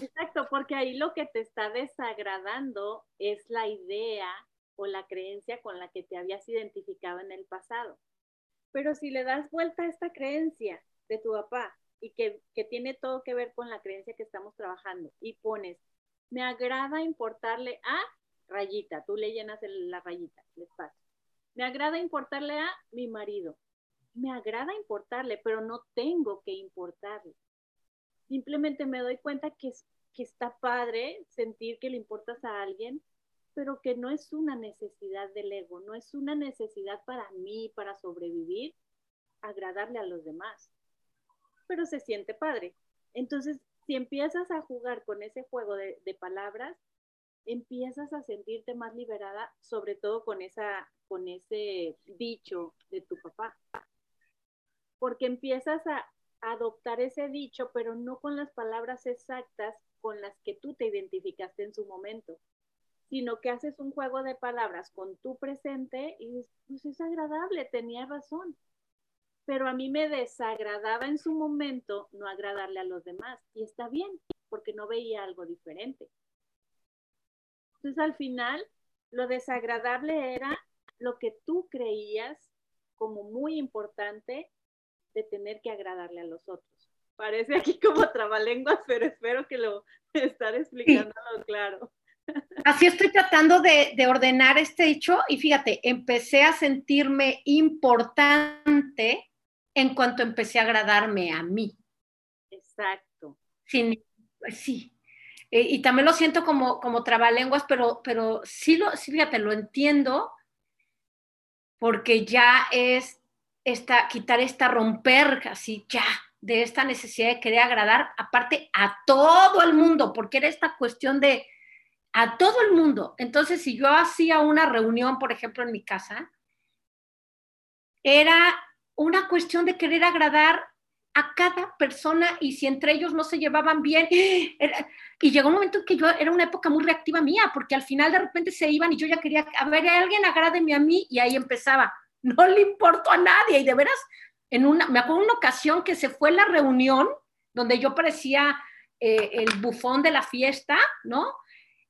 Exacto, porque ahí lo que te está desagradando es la idea o la creencia con la que te habías identificado en el pasado. Pero si le das vuelta a esta creencia de tu papá y que, que tiene todo que ver con la creencia que estamos trabajando y pones, me agrada importarle a rayita, tú le llenas el, la rayita, el espacio. Me agrada importarle a mi marido, me agrada importarle, pero no tengo que importarle. Simplemente me doy cuenta que, que está padre sentir que le importas a alguien, pero que no es una necesidad del ego, no es una necesidad para mí, para sobrevivir, agradarle a los demás. Pero se siente padre. Entonces, si empiezas a jugar con ese juego de, de palabras, empiezas a sentirte más liberada, sobre todo con, esa, con ese dicho de tu papá. Porque empiezas a adoptar ese dicho, pero no con las palabras exactas con las que tú te identificaste en su momento, sino que haces un juego de palabras con tu presente y dices, pues es agradable, tenía razón. Pero a mí me desagradaba en su momento no agradarle a los demás. Y está bien, porque no veía algo diferente. Entonces al final, lo desagradable era lo que tú creías como muy importante de tener que agradarle a los otros. Parece aquí como <laughs> trabalenguas, pero espero que lo <laughs> estar explicándolo claro. <laughs> Así estoy tratando de, de, ordenar este hecho y fíjate, empecé a sentirme importante en cuanto empecé a agradarme a mí. Exacto. Sí, sí, eh, y también lo siento como, como trabalenguas, pero, pero sí, lo, sí, fíjate, lo entiendo porque ya es esta, quitar esta romper así ya de esta necesidad de querer agradar, aparte a todo el mundo, porque era esta cuestión de a todo el mundo. Entonces, si yo hacía una reunión, por ejemplo, en mi casa, era una cuestión de querer agradar a cada persona y si entre ellos no se llevaban bien, <gasps> y llegó un momento en que yo era una época muy reactiva mía, porque al final de repente se iban y yo ya quería, a ver, alguien agrádeme a mí y ahí empezaba, <laughs> no le importó a nadie y de veras, en una, me acuerdo una ocasión que se fue la reunión donde yo parecía eh, el bufón de la fiesta, ¿no?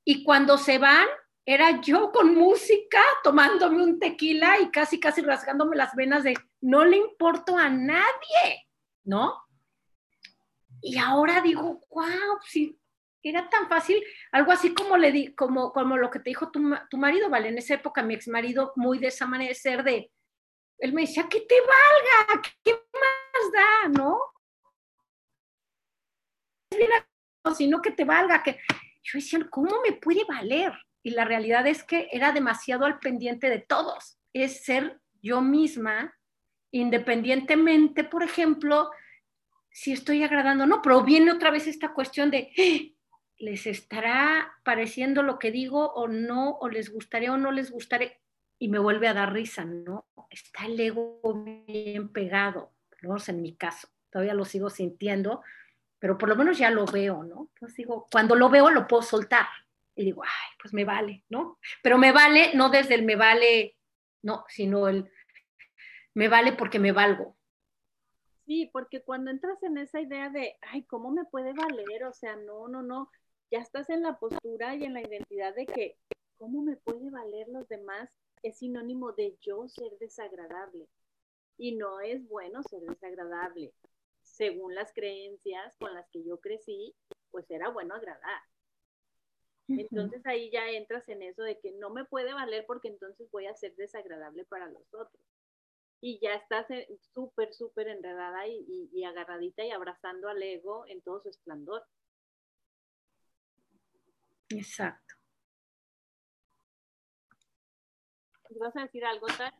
Y cuando se van, era yo con música, tomándome un tequila y casi, casi rasgándome las venas de, no le importo a nadie. ¿no? Y ahora digo, wow, si era tan fácil, algo así como, le di, como, como lo que te dijo tu, tu marido, ¿vale? En esa época mi ex marido, muy de esa manera de ser, de, él me decía, que te valga, ¿qué más da, no? sino que te valga, que yo decía, ¿cómo me puede valer? Y la realidad es que era demasiado al pendiente de todos, es ser yo misma independientemente, por ejemplo, si estoy agradando no, pero viene otra vez esta cuestión de. ¿les estará pareciendo lo que digo o no? ¿O les gustaría o no les gustaría? Y me vuelve a dar risa, ¿no? Está el ego bien pegado, ¿no? en mi caso, todavía lo sigo sintiendo, pero por lo menos ya lo veo, ¿no? Entonces digo, cuando lo veo lo puedo soltar y digo, ay, pues me vale, ¿no? Pero me vale no desde el me vale, no, sino el me vale porque me valgo. Sí, porque cuando entras en esa idea de, ay, ¿cómo me puede valer? O sea, no, no, no, ya estás en la postura y en la identidad de que, ¿cómo me puede valer los demás? Es sinónimo de yo ser desagradable. Y no es bueno ser desagradable. Según las creencias con las que yo crecí, pues era bueno agradar. Entonces ahí ya entras en eso de que no me puede valer porque entonces voy a ser desagradable para los otros y ya estás súper, súper enredada y, agarradita y abrazando al ego en todo su esplendor. Exacto. ¿Vas a decir algo, Tal?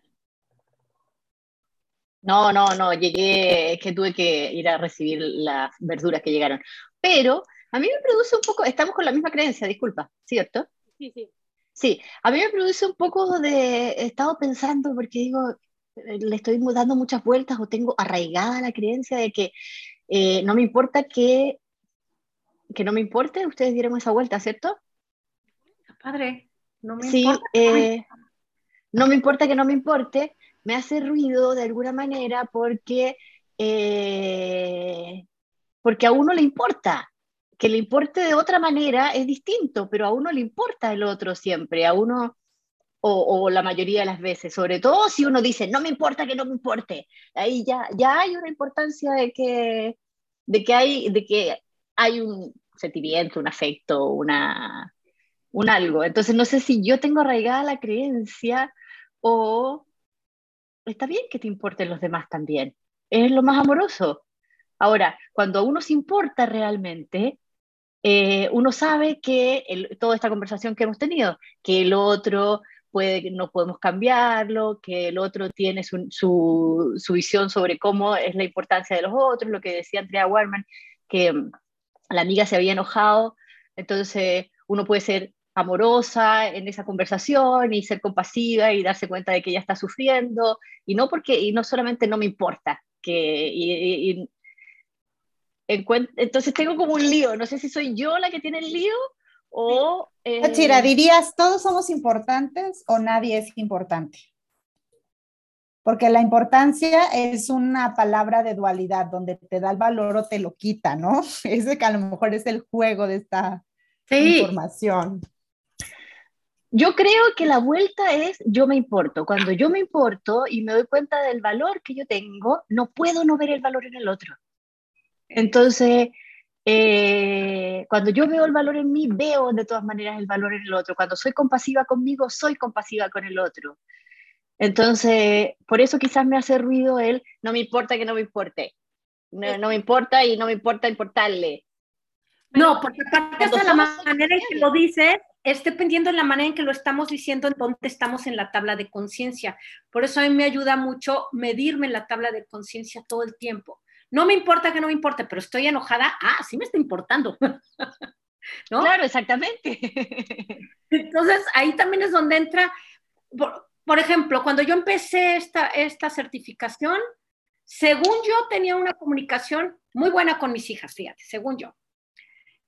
No, no, no, llegué, es que tuve que ir a recibir las verduras que llegaron. Pero a mí me produce un poco, estamos con la misma creencia, disculpa, ¿cierto? Sí, sí. Sí, a mí me produce un poco de, he estado pensando, porque digo, eh, le estoy dando muchas vueltas o tengo arraigada la creencia de que eh, no me importa que, que no me importe, ustedes dieron esa vuelta, ¿cierto? Padre, no me sí, importa. Eh, no me importa que no me importe, me hace ruido de alguna manera porque, porque a uno le importa. Que le importe de otra manera es distinto, pero a uno le importa el otro siempre, a uno o, la mayoría de las veces, sobre todo si uno dice, no me importa que no me importe, ahí ya, ya hay una importancia de que, de que, hay, de que hay un sentimiento, un afecto, una, un algo. Entonces no sé si yo tengo arraigada la creencia o está bien que te importen los demás también. Es lo más amoroso. Ahora, cuando a uno se importa realmente, eh, uno sabe que toda esta conversación que hemos tenido, que el otro puede, no podemos cambiarlo, que el otro tiene su, su, visión sobre cómo es la importancia de los otros, lo que decía Andrea Warman, que mm, la amiga se había enojado, entonces uno puede ser amorosa en esa conversación y ser compasiva y darse cuenta de que ella está sufriendo. Y no porque y no solamente no me importa que y, entonces tengo como un lío. No sé si soy yo la que tiene el lío o eh... Chira, dirías todos somos importantes o nadie es importante porque la importancia es una palabra de dualidad donde te da el valor o te lo quita, ¿no? <laughs> Ese que a lo mejor es el juego de esta información. Yo creo que la vuelta es yo me importo. Cuando yo me importo y me doy cuenta del valor que yo tengo, no puedo no ver el valor en el otro. Entonces, eh, cuando yo veo el valor en mí, veo de todas maneras el valor en el otro. Cuando soy compasiva conmigo, soy compasiva con el otro. Entonces, por eso quizás me hace ruido el no me importa que no me importe. No, no me importa y no me importa importarle. No, porque aparte de la manera en que lo dices, es dependiendo de la manera en que lo estamos diciendo, en dónde estamos en la tabla de conciencia. Por eso a mí me ayuda mucho medirme en la tabla de conciencia todo el tiempo. No me importa que no me importe, pero estoy enojada. Ah, sí me está importando. <laughs> ¿No? Claro, exactamente. <laughs> Entonces, ahí también es donde entra, por, ejemplo, cuando yo empecé esta, esta certificación, según yo tenía una comunicación muy buena con mis hijas, fíjate, según yo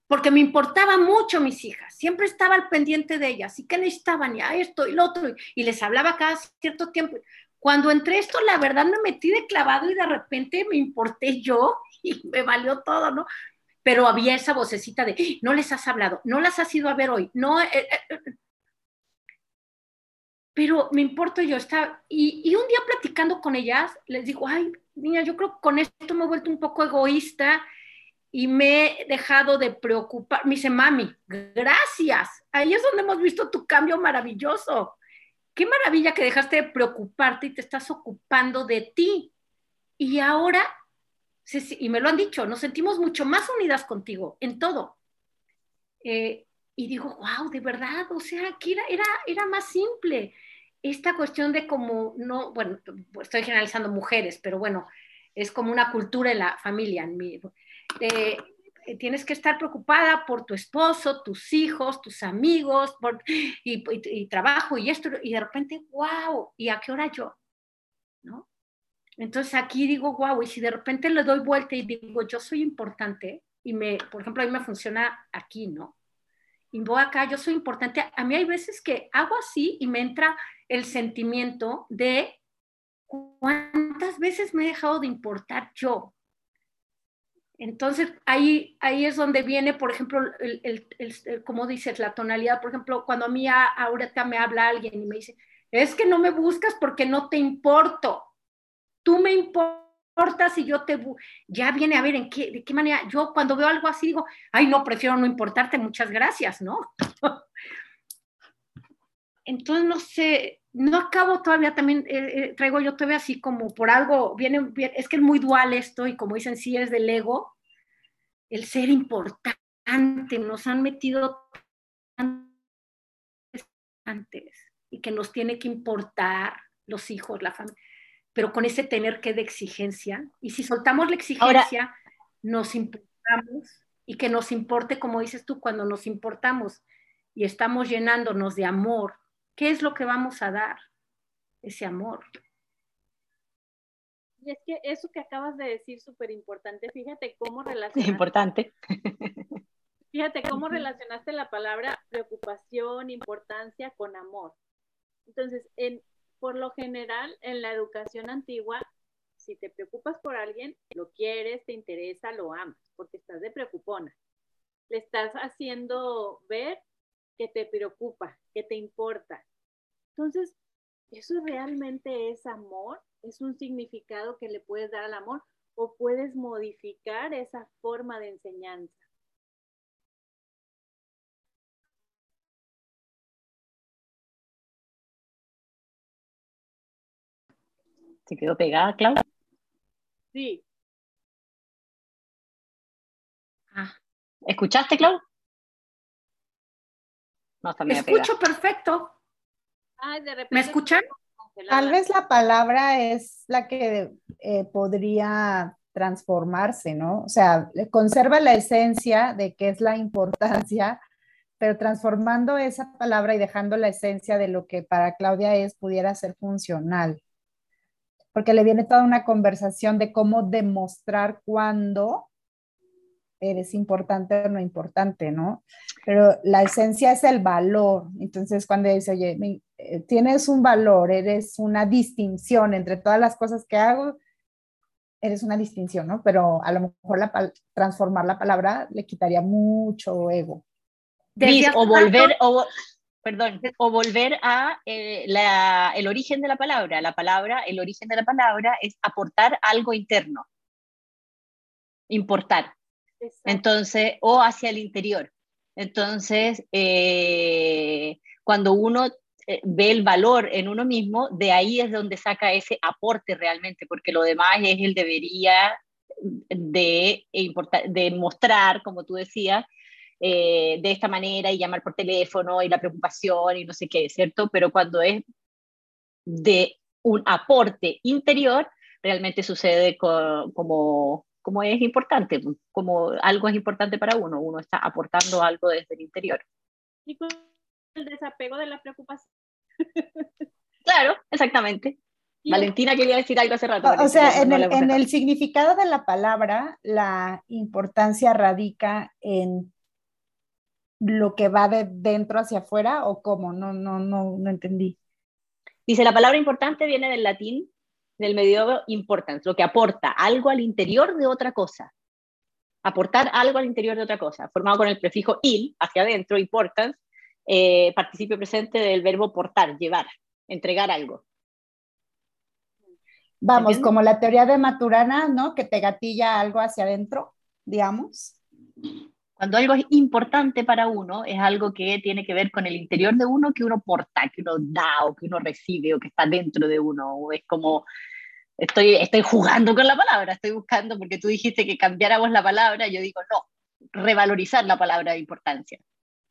porque me importaba mucho mis hijas, siempre estaba al pendiente de ellas, y qué necesitaban, y a esto y lo otro, y les hablaba cada cierto tiempo. Cuando entré esto, la verdad me metí de clavado y de repente me importé yo y me valió todo, ¿no? Pero había esa vocecita de, no les has hablado, no las has ido a ver hoy, no... Eh, eh, eh". Pero me importo yo, estaba, y, y un día platicando con ellas, les digo, ay, niña, yo creo que con esto me he vuelto un poco egoísta, y me he dejado de preocupar. Me dice, mami, gracias. Ahí es donde hemos visto tu cambio maravilloso. Qué maravilla que dejaste de preocuparte y te estás ocupando de ti. Y ahora, y me lo han dicho, nos sentimos mucho más unidas contigo en todo. Eh, y digo, wow, de verdad, o sea, aquí era, era, era más simple. Esta cuestión de como, no, bueno, estoy generalizando mujeres, pero bueno, es como una cultura en la familia. En mi, eh, tienes que estar preocupada por tu esposo, tus hijos, tus amigos, por, y, trabajo y esto, y de repente, wow, ¿y a qué hora yo? ¿No? Entonces aquí digo, wow, y si de repente le doy vuelta y digo, yo soy importante, y me, por ejemplo, a mí me funciona aquí, ¿no? Y voy acá, yo soy importante. A mí hay veces que hago así y me entra el sentimiento de cuántas veces me he dejado de importar yo, entonces, ahí, ahí es donde viene, por ejemplo, el, como dices, la tonalidad. Por ejemplo, cuando a mí me habla alguien y me dice, es que no me buscas porque no te importo. Tú me importas y yo te... Ya viene a ver en qué, de qué manera. Yo cuando veo algo así digo, ay, no, prefiero no importarte, muchas gracias, ¿no? <laughs> Entonces, no sé, no acabo todavía, también eh, eh, traigo yo todavía así como por algo, viene, es que es muy dual esto y como dicen, sí es del ego, el ser importante, nos han metido antes y que nos tiene que importar los hijos, la familia, pero con ese tener que de exigencia, y si soltamos la exigencia, nos importamos y que nos importe, como dices tú, cuando nos importamos y estamos llenándonos de amor ¿Qué es lo que vamos a dar? Ese amor. Y es que eso que acabas de decir súper importante, fíjate cómo <laughs> relacionaste. Importante. <laughs> Fíjate cómo relacionaste la palabra preocupación, importancia con amor. Entonces, en, por lo general, en la educación antigua, si te preocupas por alguien, lo quieres, te interesa, lo amas, porque estás de preocupona. Le estás haciendo ver que te preocupa, que te importa. Entonces, ¿eso realmente es amor? ¿Es un significado que le puedes dar al amor? ¿O puedes modificar esa forma de enseñanza? ¿Se quedó pegada, Claudia? Sí. Ah. ¿Escuchaste, Clau? No, Escucho perfecto. ¿Me escuchan? Tal vez la palabra es la que eh, podría transformarse, ¿no? O sea, conserva la esencia de qué es la importancia, pero transformando esa palabra y dejando la esencia de lo que para Claudia es, pudiera ser funcional. Porque le viene toda una conversación de cómo demostrar cuándo eres importante o no importante, ¿no? Pero la esencia es el valor. Entonces, cuando dice, oye, eh, tienes un valor, eres una distinción entre todas las cosas que hago, eres una distinción, ¿no? Pero a lo mejor la, transformar la palabra le quitaría mucho ego. o volver, o, perdón, o volver a eh, el origen de la palabra. La palabra, el origen de la palabra es aportar algo interno. Importar. Entonces, o hacia el interior. Entonces, eh, cuando uno eh, ve el valor en uno mismo, de ahí es donde saca ese aporte realmente, porque lo demás es el debería de, de mostrar, como tú decías, eh, de esta manera y llamar por teléfono y la preocupación y no sé qué, ¿cierto? Pero cuando es de un aporte interior, realmente sucede como, como es importante, como algo es importante para uno, uno está aportando algo desde el interior el desapego de la preocupación. Claro, exactamente. Valentina quería decir algo hace rato. O, sea, en, el, en el significado de la palabra, la importancia radica en lo que va de dentro hacia afuera o cómo, no, no, no, no entendí. Dice, la palabra importante viene del latín, del medioevo importance, lo que aporta algo al interior de otra cosa. Aportar algo al interior de otra cosa, formado con el prefijo il, hacia adentro, importance, eh, participio presente del verbo portar, llevar, entregar algo. Vamos, como la teoría de Maturana, ¿no? Que te gatilla algo hacia adentro, digamos. Cuando algo es importante para uno, es algo que tiene que ver con el interior de uno que uno porta, que uno da o que uno recibe o que está dentro de uno. O es como, estoy, estoy jugando con la palabra, estoy buscando, porque tú dijiste que cambiáramos la palabra, yo digo, no, revalorizar la palabra de importancia.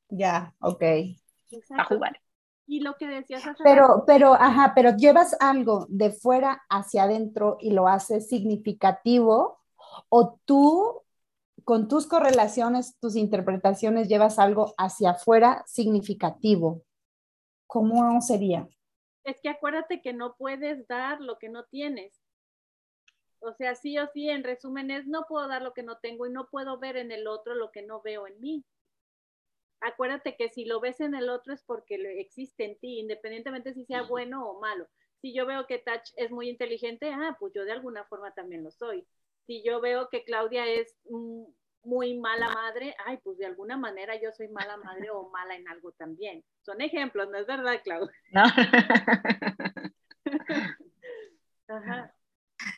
Ya, ok. A jugar. Y lo que decías hace Pero, pero, ajá, pero llevas algo de fuera hacia adentro y lo haces significativo, o tú con tus correlaciones, tus interpretaciones, llevas algo hacia afuera significativo. ¿Cómo sería? Es que acuérdate que no puedes dar lo que no tienes. O sea, sí o sí, en resumen es, no puedo dar lo que no tengo y no puedo ver en el otro lo que no veo en mí acuérdate que si lo ves en el otro es porque existe en ti, independientemente si sea bueno o malo. Si yo veo que Tach es muy inteligente, ah, pues yo de alguna forma también lo soy. Si yo veo que Claudia es muy mala madre, ay, pues de alguna manera yo soy mala madre o mala en algo también. Son ejemplos, ¿no es verdad, Claudia? No. <laughs> Ajá.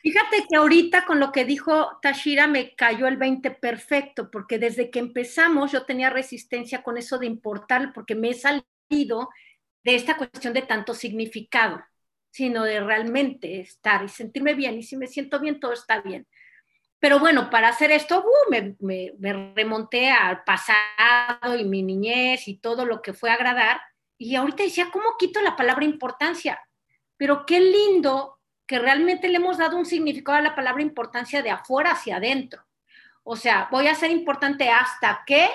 Fíjate que ahorita con lo que dijo Tashira me cayó el 20 perfecto, porque desde que empezamos yo tenía resistencia con eso de importar, porque me he salido de esta cuestión de tanto significado, sino de realmente estar y sentirme bien. Y si me siento bien, todo está bien. Pero bueno, para hacer esto, uh, me, me remonté al pasado y mi niñez y todo lo que fue agradar. Y ahorita decía, ¿cómo quito la palabra importancia? Pero qué lindo que realmente le hemos dado un significado a la palabra importancia de afuera hacia adentro. O sea, voy a ser importante hasta que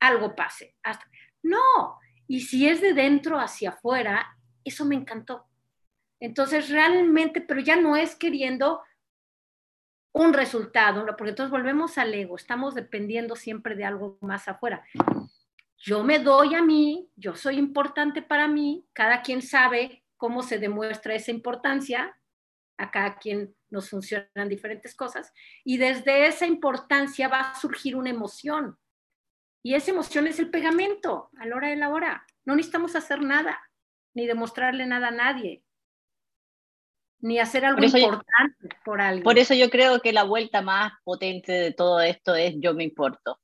algo pase. Hasta... No, y si es de dentro hacia afuera, eso me encantó. Entonces, realmente, pero ya no es queriendo un resultado, porque entonces volvemos al ego, estamos dependiendo siempre de algo más afuera. Yo me doy a mí, yo soy importante para mí, cada quien sabe cómo se demuestra esa importancia, a cada quien nos funcionan diferentes cosas, y desde esa importancia va a surgir una emoción. Y esa emoción es el pegamento a la hora de la hora. No necesitamos hacer nada, ni demostrarle nada a nadie, ni hacer algo importante por alguien. Por eso yo creo que la vuelta más potente de todo esto es yo me importo.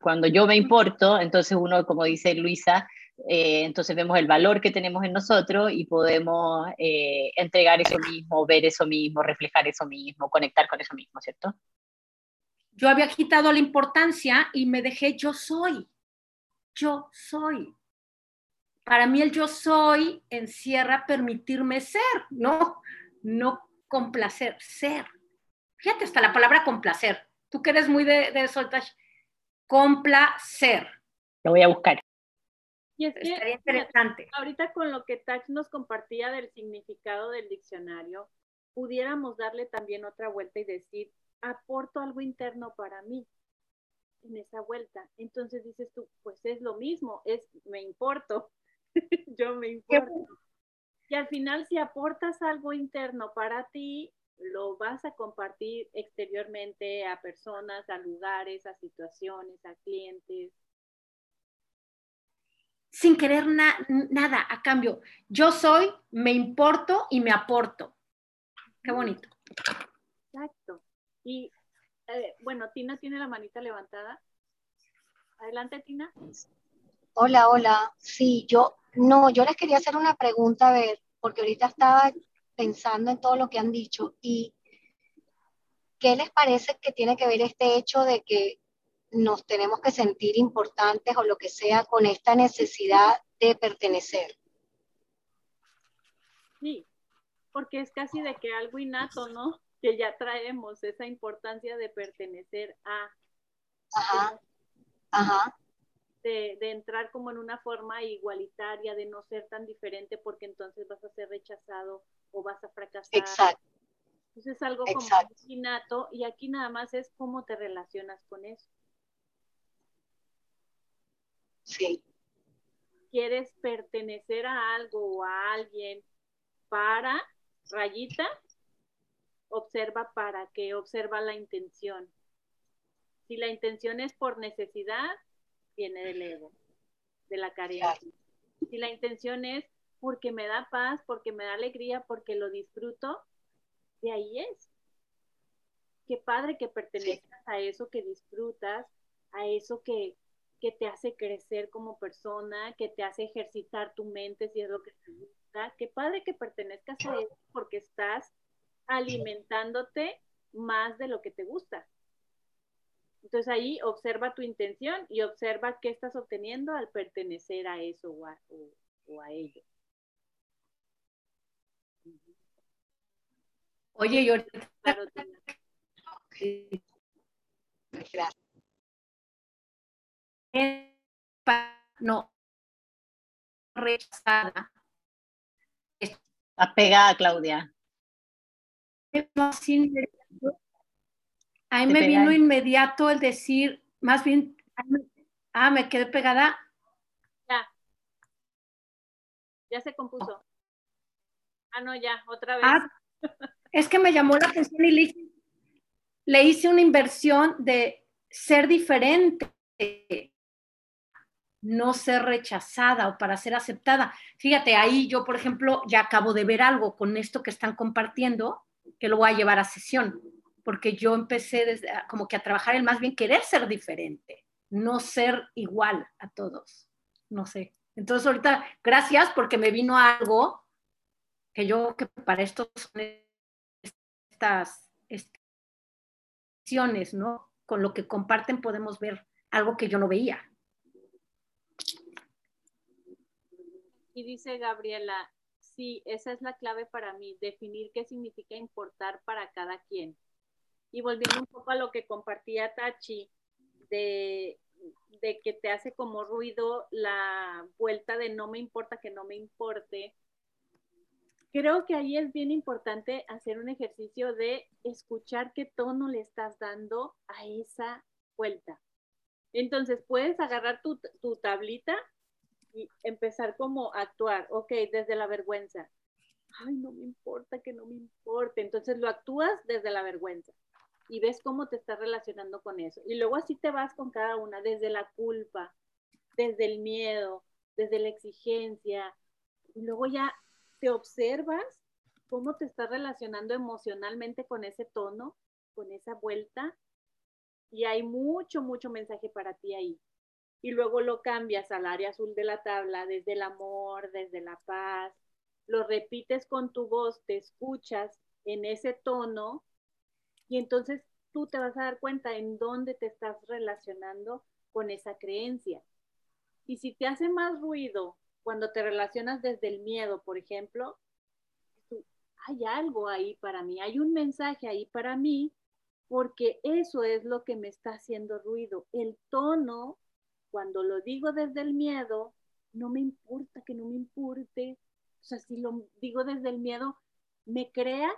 Cuando yo me importo, entonces uno, como dice Luisa, eh, entonces vemos el valor que tenemos en nosotros y podemos eh, entregar eso mismo, ver eso mismo, reflejar eso mismo, conectar con eso mismo, ¿cierto? yo había quitado la importancia y me dejé yo soy. Yo soy. Para mí el yo soy encierra permitirme ser, no, no complacer, ser. Fíjate, hasta la palabra complacer. Tú que eres muy de, de eso, complacer. Lo voy a buscar. Y es que, Estaría interesante. ahorita con lo que Tax nos compartía del significado del diccionario, pudiéramos darle también otra vuelta y decir, aporto algo interno para mí en esa vuelta. Entonces dices tú, pues es lo mismo, es me importo, <laughs> yo me importo. Y al final si aportas algo interno para ti, lo vas a compartir exteriormente a personas, a lugares, a situaciones, a clientes. Sin querer na- nada a cambio. Yo soy, me importo y me aporto. Qué bonito. Exacto. Y eh, bueno, Tina tiene la manita levantada. Adelante, Tina. Hola, hola. Sí, yo, no, yo les quería hacer una pregunta, a ver, porque ahorita estaba pensando en todo lo que han dicho y ¿qué les parece que tiene que ver este hecho de que nos tenemos que sentir importantes o lo que sea con esta necesidad de pertenecer? Sí, porque es casi de que algo innato, ¿no? Que ya traemos esa importancia de pertenecer a, Ajá, ajá, de, de entrar como en una forma igualitaria, de no ser tan diferente, porque entonces vas a ser rechazado o vas a fracasar. exacto, Entonces es algo como exacto. muy innato y aquí nada más es cómo te relacionas con eso. sí, ¿Quieres pertenecer a algo o a alguien para rayita? Observa para qué, observa la intención. Si la intención es por necesidad, viene del ego, de la carencia. Si la intención es porque me da paz, porque me da alegría, porque lo disfruto, de ahí es. Qué padre que pertenezcas a eso que disfrutas, a eso que, que te hace crecer como persona, que te hace ejercitar tu mente si es lo que te gusta. Qué padre que pertenezcas a eso porque estás alimentándote más de lo que te gusta. Entonces ahí observa tu intención y observa qué estás obteniendo al pertenecer a eso o a, o, o a ello. Oye, y ahorita Claro, Tina. ok. Gracias. no rechazada. Estás pegada, Claudia. Inmediato. Ahí me vino pegáis. inmediato el decir, más bien, ah, me quedé pegada. Ya. Ya se compuso. Ah, no, ya, otra vez. Ah, es que me llamó la atención y le hice, le hice una inversión de ser diferente, no ser rechazada o para ser aceptada. Fíjate, ahí yo, por ejemplo, ya acabo de ver algo con esto que están compartiendo, que lo voy a llevar a sesión, porque yo empecé desde, como que a trabajar el más bien querer ser diferente, no ser igual a todos. No sé. Entonces ahorita, gracias porque me vino algo que yo que para esto estas, acciones, ¿no? Con lo que comparten podemos ver algo que yo no veía. Y dice Gabriela, sí, esa es la clave para mí, definir qué significa importar para cada quien. Y volviendo un poco a lo que compartía Tachi, de, de que te hace como ruido la vuelta de no me importa que no me importe. Creo que ahí es bien importante hacer un ejercicio de escuchar qué tono le estás dando a esa vuelta. Entonces puedes agarrar tu, tu tablita y empezar como a actuar, ok, desde la vergüenza. Ay, no me importa que no me importe. Entonces lo actúas desde la vergüenza y ves cómo te estás relacionando con eso. Y luego así te vas con cada una, desde la culpa, desde el miedo, desde la exigencia. Y luego ya te observas cómo te estás relacionando emocionalmente con ese tono, con esa vuelta. Y hay mucho, mucho mensaje para ti ahí y luego lo cambias al área azul de la tabla, desde el amor, desde la paz, lo repites con tu voz, te escuchas en ese tono y entonces tú te vas a dar cuenta en dónde te estás relacionando con esa creencia. Y si te hace más ruido cuando te relacionas desde el miedo, por ejemplo, hay algo ahí para mí, hay un mensaje ahí para mí, porque eso es lo que me está haciendo ruido. El tono, cuando lo digo desde el miedo, no me importa que no me importe. O sea, si lo digo desde el miedo, me crea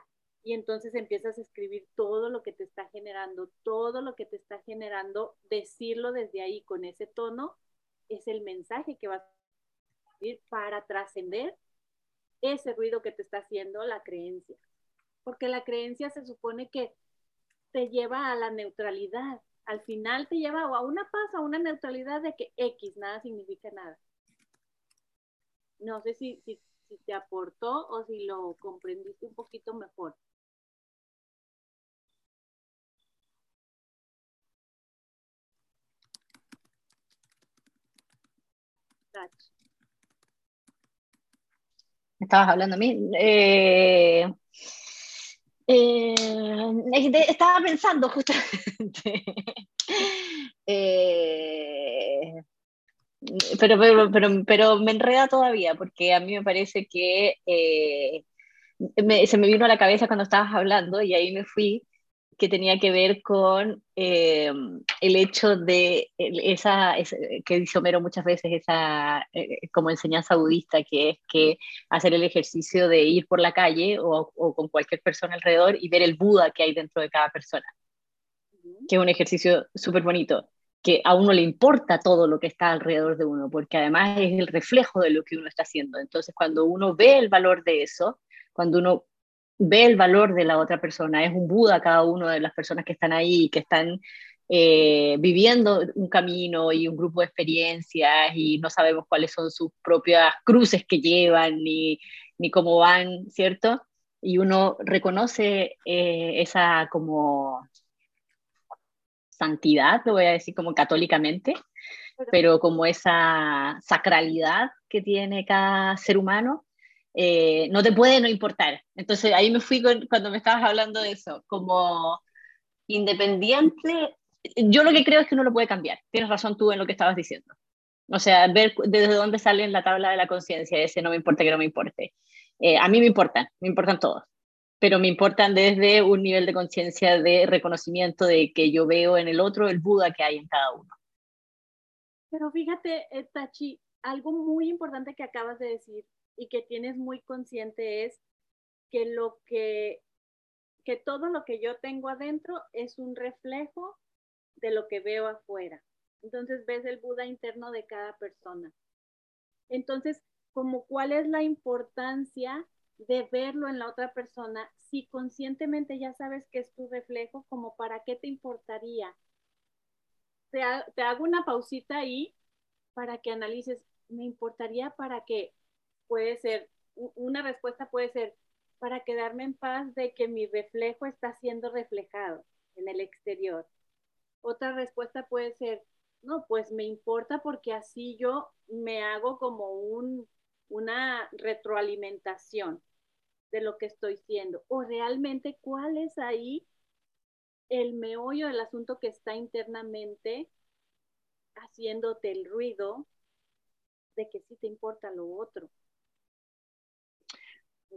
y entonces empiezas a escribir todo lo que te está generando, todo lo que te está generando, decirlo desde ahí con ese tono, es el mensaje que vas a decir para trascender ese ruido que te está haciendo la creencia. Porque la creencia se supone que te lleva a la neutralidad. Al final te lleva a una paz, a una neutralidad de que X, nada significa nada. No sé si, si, si te aportó o si lo comprendiste un poquito mejor. Estabas hablando a mí. Eh, eh, estaba pensando justamente. <laughs> Eh, pero, pero, pero, pero, me enreda todavía, porque a mí me parece que se me vino a la cabeza cuando estabas hablando y ahí me fui que tenía que ver con eh, el hecho de esa, que dice Homero muchas veces, esa eh, como enseñanza budista, que es que hacer el ejercicio de ir por la calle o, o, con cualquier persona alrededor y ver el Buda que hay dentro de cada persona, que es un ejercicio súper bonito, que a uno le importa todo lo que está alrededor de uno, porque además es el reflejo de lo que uno está haciendo. Entonces, cuando uno ve el valor de eso, cuando uno ve el valor de la otra persona, es un Buda cada uno de las personas que están ahí, que están eh, viviendo un camino y un grupo de experiencias y no sabemos cuáles son sus propias cruces que llevan ni, ni cómo van, ¿cierto? Y uno reconoce eh, esa como santidad, lo voy a decir como católicamente, pero como esa sacralidad que tiene cada ser humano eh, no te puede no importar. Entonces ahí me fui cuando me estabas hablando de eso, como independiente, yo lo que creo es que uno lo puede cambiar. Tienes razón tú en lo que estabas diciendo. O sea, ver desde dónde sale en la tabla de la conciencia ese no me importa que no me importe. Eh, a mí me importan, me importan todos, pero me importan desde un nivel de conciencia de reconocimiento de que yo veo en el otro el Buda que hay en cada uno. Pero fíjate, eh, Tachi, algo muy importante que acabas de decir y que tienes muy consciente es que lo que, que todo lo que yo tengo adentro es un reflejo de lo que veo afuera. Entonces ves el Buda interno de cada persona. Entonces, como cuál es la importancia de verlo en la otra persona, si conscientemente ya sabes que es tu reflejo, como para qué te importaría. Te, te hago una pausita ahí para que analices, me importaría para que puede ser, una respuesta puede ser para quedarme en paz de que mi reflejo está siendo reflejado en el exterior. Otra respuesta puede ser, no, pues me importa porque así yo me hago como un, una retroalimentación de lo que estoy siendo. O realmente cuál es ahí el meollo del asunto que está internamente haciéndote el ruido de que sí te importa lo otro.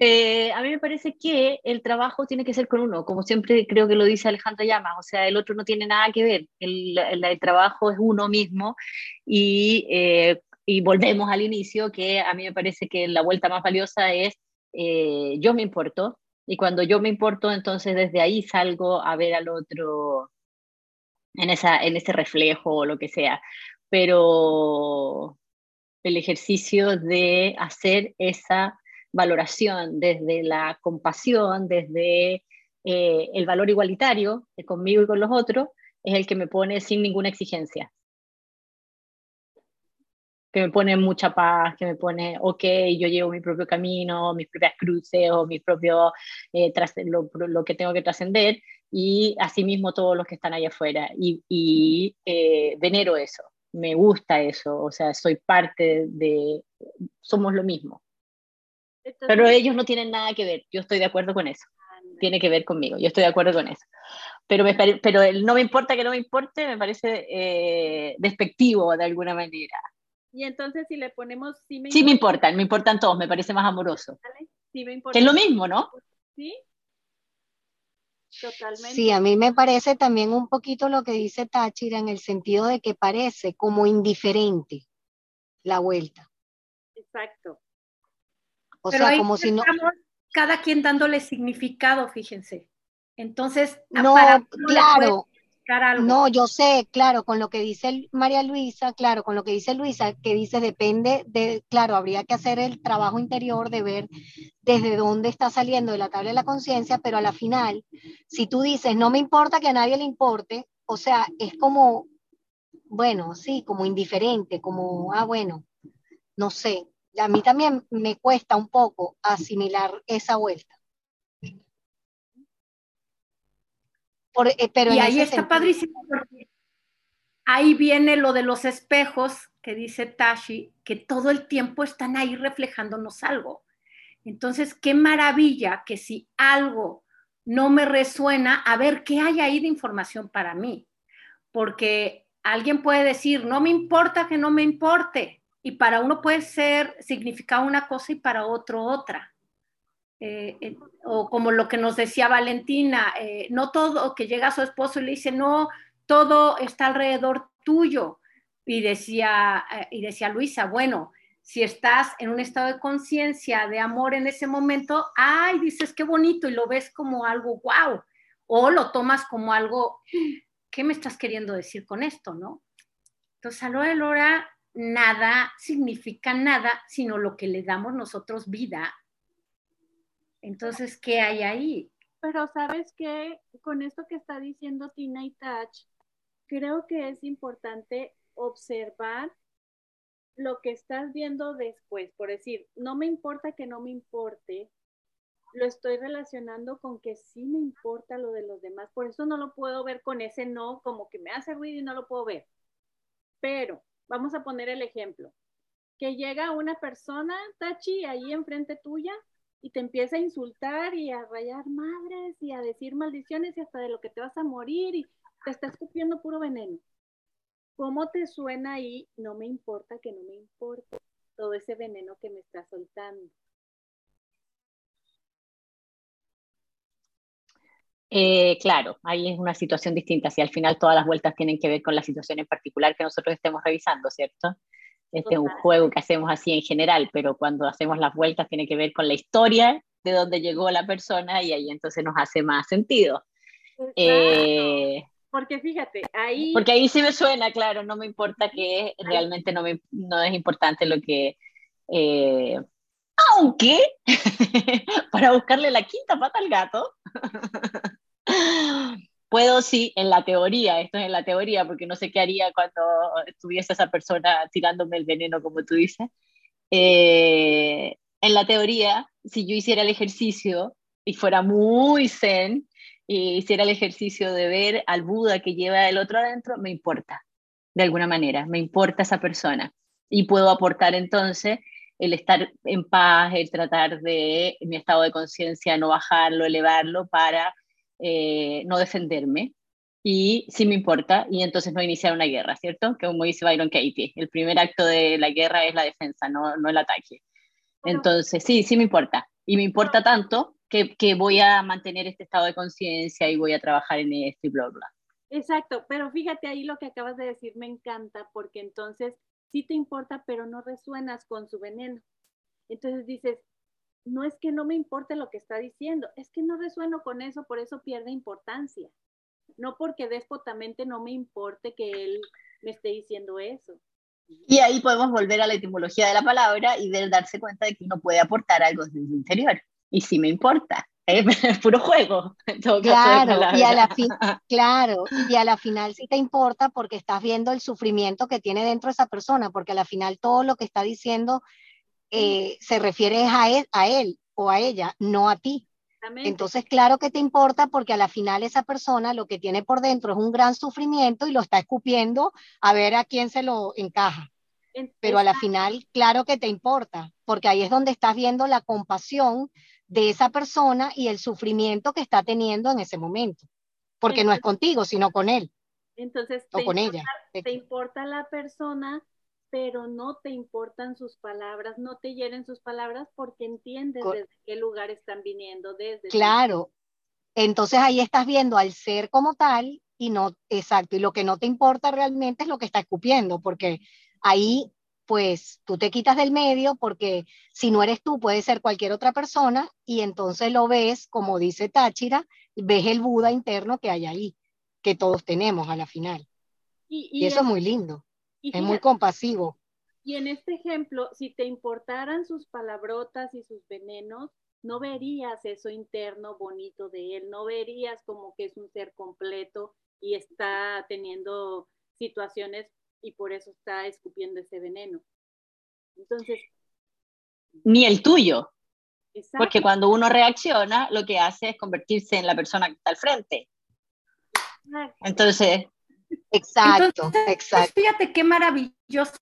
Eh, a mí me parece que el trabajo tiene que ser con uno, como siempre creo que lo dice Alejandra Llamas, o sea, el otro no tiene nada que ver, el, el, trabajo es uno mismo y, eh, y, volvemos al inicio, que a mí me parece que la vuelta más valiosa es eh, yo me importo y cuando yo me importo, entonces desde ahí salgo a ver al otro en, esa, en ese reflejo o lo que sea, pero el ejercicio de hacer esa valoración, desde la compasión, desde eh, el valor igualitario conmigo y con los otros, es el que me pone sin ninguna exigencia. Que me pone mucha paz, que me pone, ok, yo llevo mi propio camino, mis propias cruces o mis propios, eh, lo, lo, que tengo que trascender, y asimismo todos los que están allá afuera. Y, y eh, venero eso, me gusta eso, o sea, soy parte de, somos lo mismo. Pero ellos no tienen nada que ver, yo estoy de acuerdo con eso. Tiene que ver conmigo, yo estoy de acuerdo con eso. pero, me, pero el no me importa que no me importe me parece eh, despectivo de alguna manera. Y entonces si le ponemos sí me, sí me importan, me importan todos, me parece más amoroso. Sí me Que es lo mismo, ¿no? Sí. Totalmente. Sí, a mí me parece también un poquito lo que dice Táchira en el sentido de que parece como indiferente la vuelta. Exacto. O sea, como si no. Cada quien dándole significado, fíjense. Entonces, no, claro. No, yo sé, claro, con lo que dice María Luisa, claro, con lo que dice Luisa, que dice depende de, claro, habría que hacer el trabajo interior de ver desde dónde está saliendo de la tabla de la conciencia, pero a la final, si tú dices, no me importa que a nadie le importe, o sea, es como, bueno, sí, como indiferente, como, ah, bueno, no sé, a mí también me cuesta un poco asimilar esa vuelta. Eh, pero y ahí está padrísimo porque ahí viene lo de los espejos que dice Tashi, que todo el tiempo están ahí reflejándonos algo. Entonces, qué maravilla que si algo no me resuena, a ver qué hay ahí de información para mí. Porque alguien puede decir, no me importa que no me importe. Y para uno puede ser, significar una cosa y para otro otra. Eh, eh, o como lo que nos decía Valentina, eh, no todo que llega a su esposo y le dice, no, todo está alrededor tuyo. Y decía, y decía Luisa, bueno, si estás en un estado de conciencia, de amor en ese momento, ay, dices qué bonito y lo ves como algo wow, o lo tomas como algo, ¿qué me estás queriendo decir con esto, no? Entonces, a lo de Lora, nada significa nada, sino lo que le damos nosotros vida entonces, ¿qué hay ahí? Pero sabes que con esto que está diciendo Tina y Touch, creo que es importante observar lo que estás viendo después. Por decir, no me importa que no me importe, lo estoy relacionando con que sí me importa lo de los demás. Por eso no lo puedo ver con ese no, como que me hace ruido y no lo puedo ver. Pero vamos a poner el ejemplo. Que llega una persona, Tachi, ahí enfrente tuya, y te empieza a insultar y a rayar madres y a decir maldiciones y hasta de lo que te vas a morir y te está escupiendo puro veneno. ¿Cómo te suena ahí? No me importa que no me importe todo ese veneno que me está soltando. Eh, claro, ahí es una situación distinta. Si al final todas las vueltas tienen que ver con la situación en particular que nosotros estemos revisando, ¿cierto? Este es un juego que hacemos así en general, pero cuando hacemos las vueltas tiene que ver con la historia de dónde llegó la persona y ahí entonces nos hace más sentido. Eh, porque fíjate, ahí... Porque ahí sí me suena, claro, no me importa que realmente no, me, no es importante lo que... Eh, aunque, <laughs> para buscarle la quinta pata al gato, Puedo, sí, en la teoría, esto es en la teoría, porque no sé qué haría cuando estuviese esa persona tirándome el veneno, como tú dices. Eh, en la teoría, si yo hiciera el ejercicio y fuera muy zen, y hiciera el ejercicio de ver al Buda que lleva el otro adentro, me importa, de alguna manera, me importa esa persona. Y puedo aportar entonces el estar en paz, el tratar de mi estado de conciencia, no bajarlo, elevarlo para eh, no defenderme y sí me importa y entonces no iniciar una guerra, ¿cierto? Que como dice Byron Katie, el primer acto de la guerra es la defensa, no, no el ataque. Entonces, sí, sí me importa. Y me importa tanto que, que voy a mantener este estado de conciencia y voy a trabajar en esto y bla, bla. Exacto, pero fíjate ahí lo que acabas de decir, me encanta, porque entonces sí te importa, pero no resuenas con su veneno. Entonces dices, no es que no me importe lo que está diciendo, es que no resueno con eso, por eso pierde importancia. No porque déspotamente no me importe que él me esté diciendo eso. Y ahí podemos volver a la etimología de la palabra y de darse cuenta de que uno puede aportar algo desde el interior. Y sí me importa, es, <laughs> puro juego. claro, y a la fin, claro, y a la final sí te importa porque estás viendo el sufrimiento que tiene dentro esa persona, porque a la final todo lo que está diciendo eh, se refiere a él, a él o a ella, no a ti. Entonces, claro que te importa porque a la final esa persona lo que tiene por dentro es un gran sufrimiento y lo está escupiendo a ver a quién se lo encaja. Pero a la final, claro que te importa, porque ahí es donde estás viendo la compasión de esa persona y el sufrimiento que está teniendo en ese momento. porque no es contigo, sino con él Entonces, o te con importa- ella. te importa la persona, pero no te importan sus palabras, no te hieren sus palabras porque entiendes desde qué lugar están viniendo, desde Claro. Entonces ahí estás viendo al ser como tal y no, exacto, y lo que no te importa realmente es lo que está escupiendo, porque ahí pues tú te quitas del medio porque si no eres tú puede ser cualquier otra persona y entonces lo ves, como dice Táchira, ves el Buda interno que hay ahí, que todos tenemos a la final. Y, Y eso es muy lindo, y es muy compasivo. Y en este ejemplo, si te importaran sus palabrotas y sus venenos, no verías eso interno bonito de él, no verías como que es un ser completo y está teniendo situaciones y por eso está escupiendo ese veneno. Entonces, Ni el tuyo, exacto, porque cuando uno reacciona, lo que hace es convertirse en la persona que está al frente. exacto. Entonces, Exacto, Entonces, exacto. fíjate qué maravillosa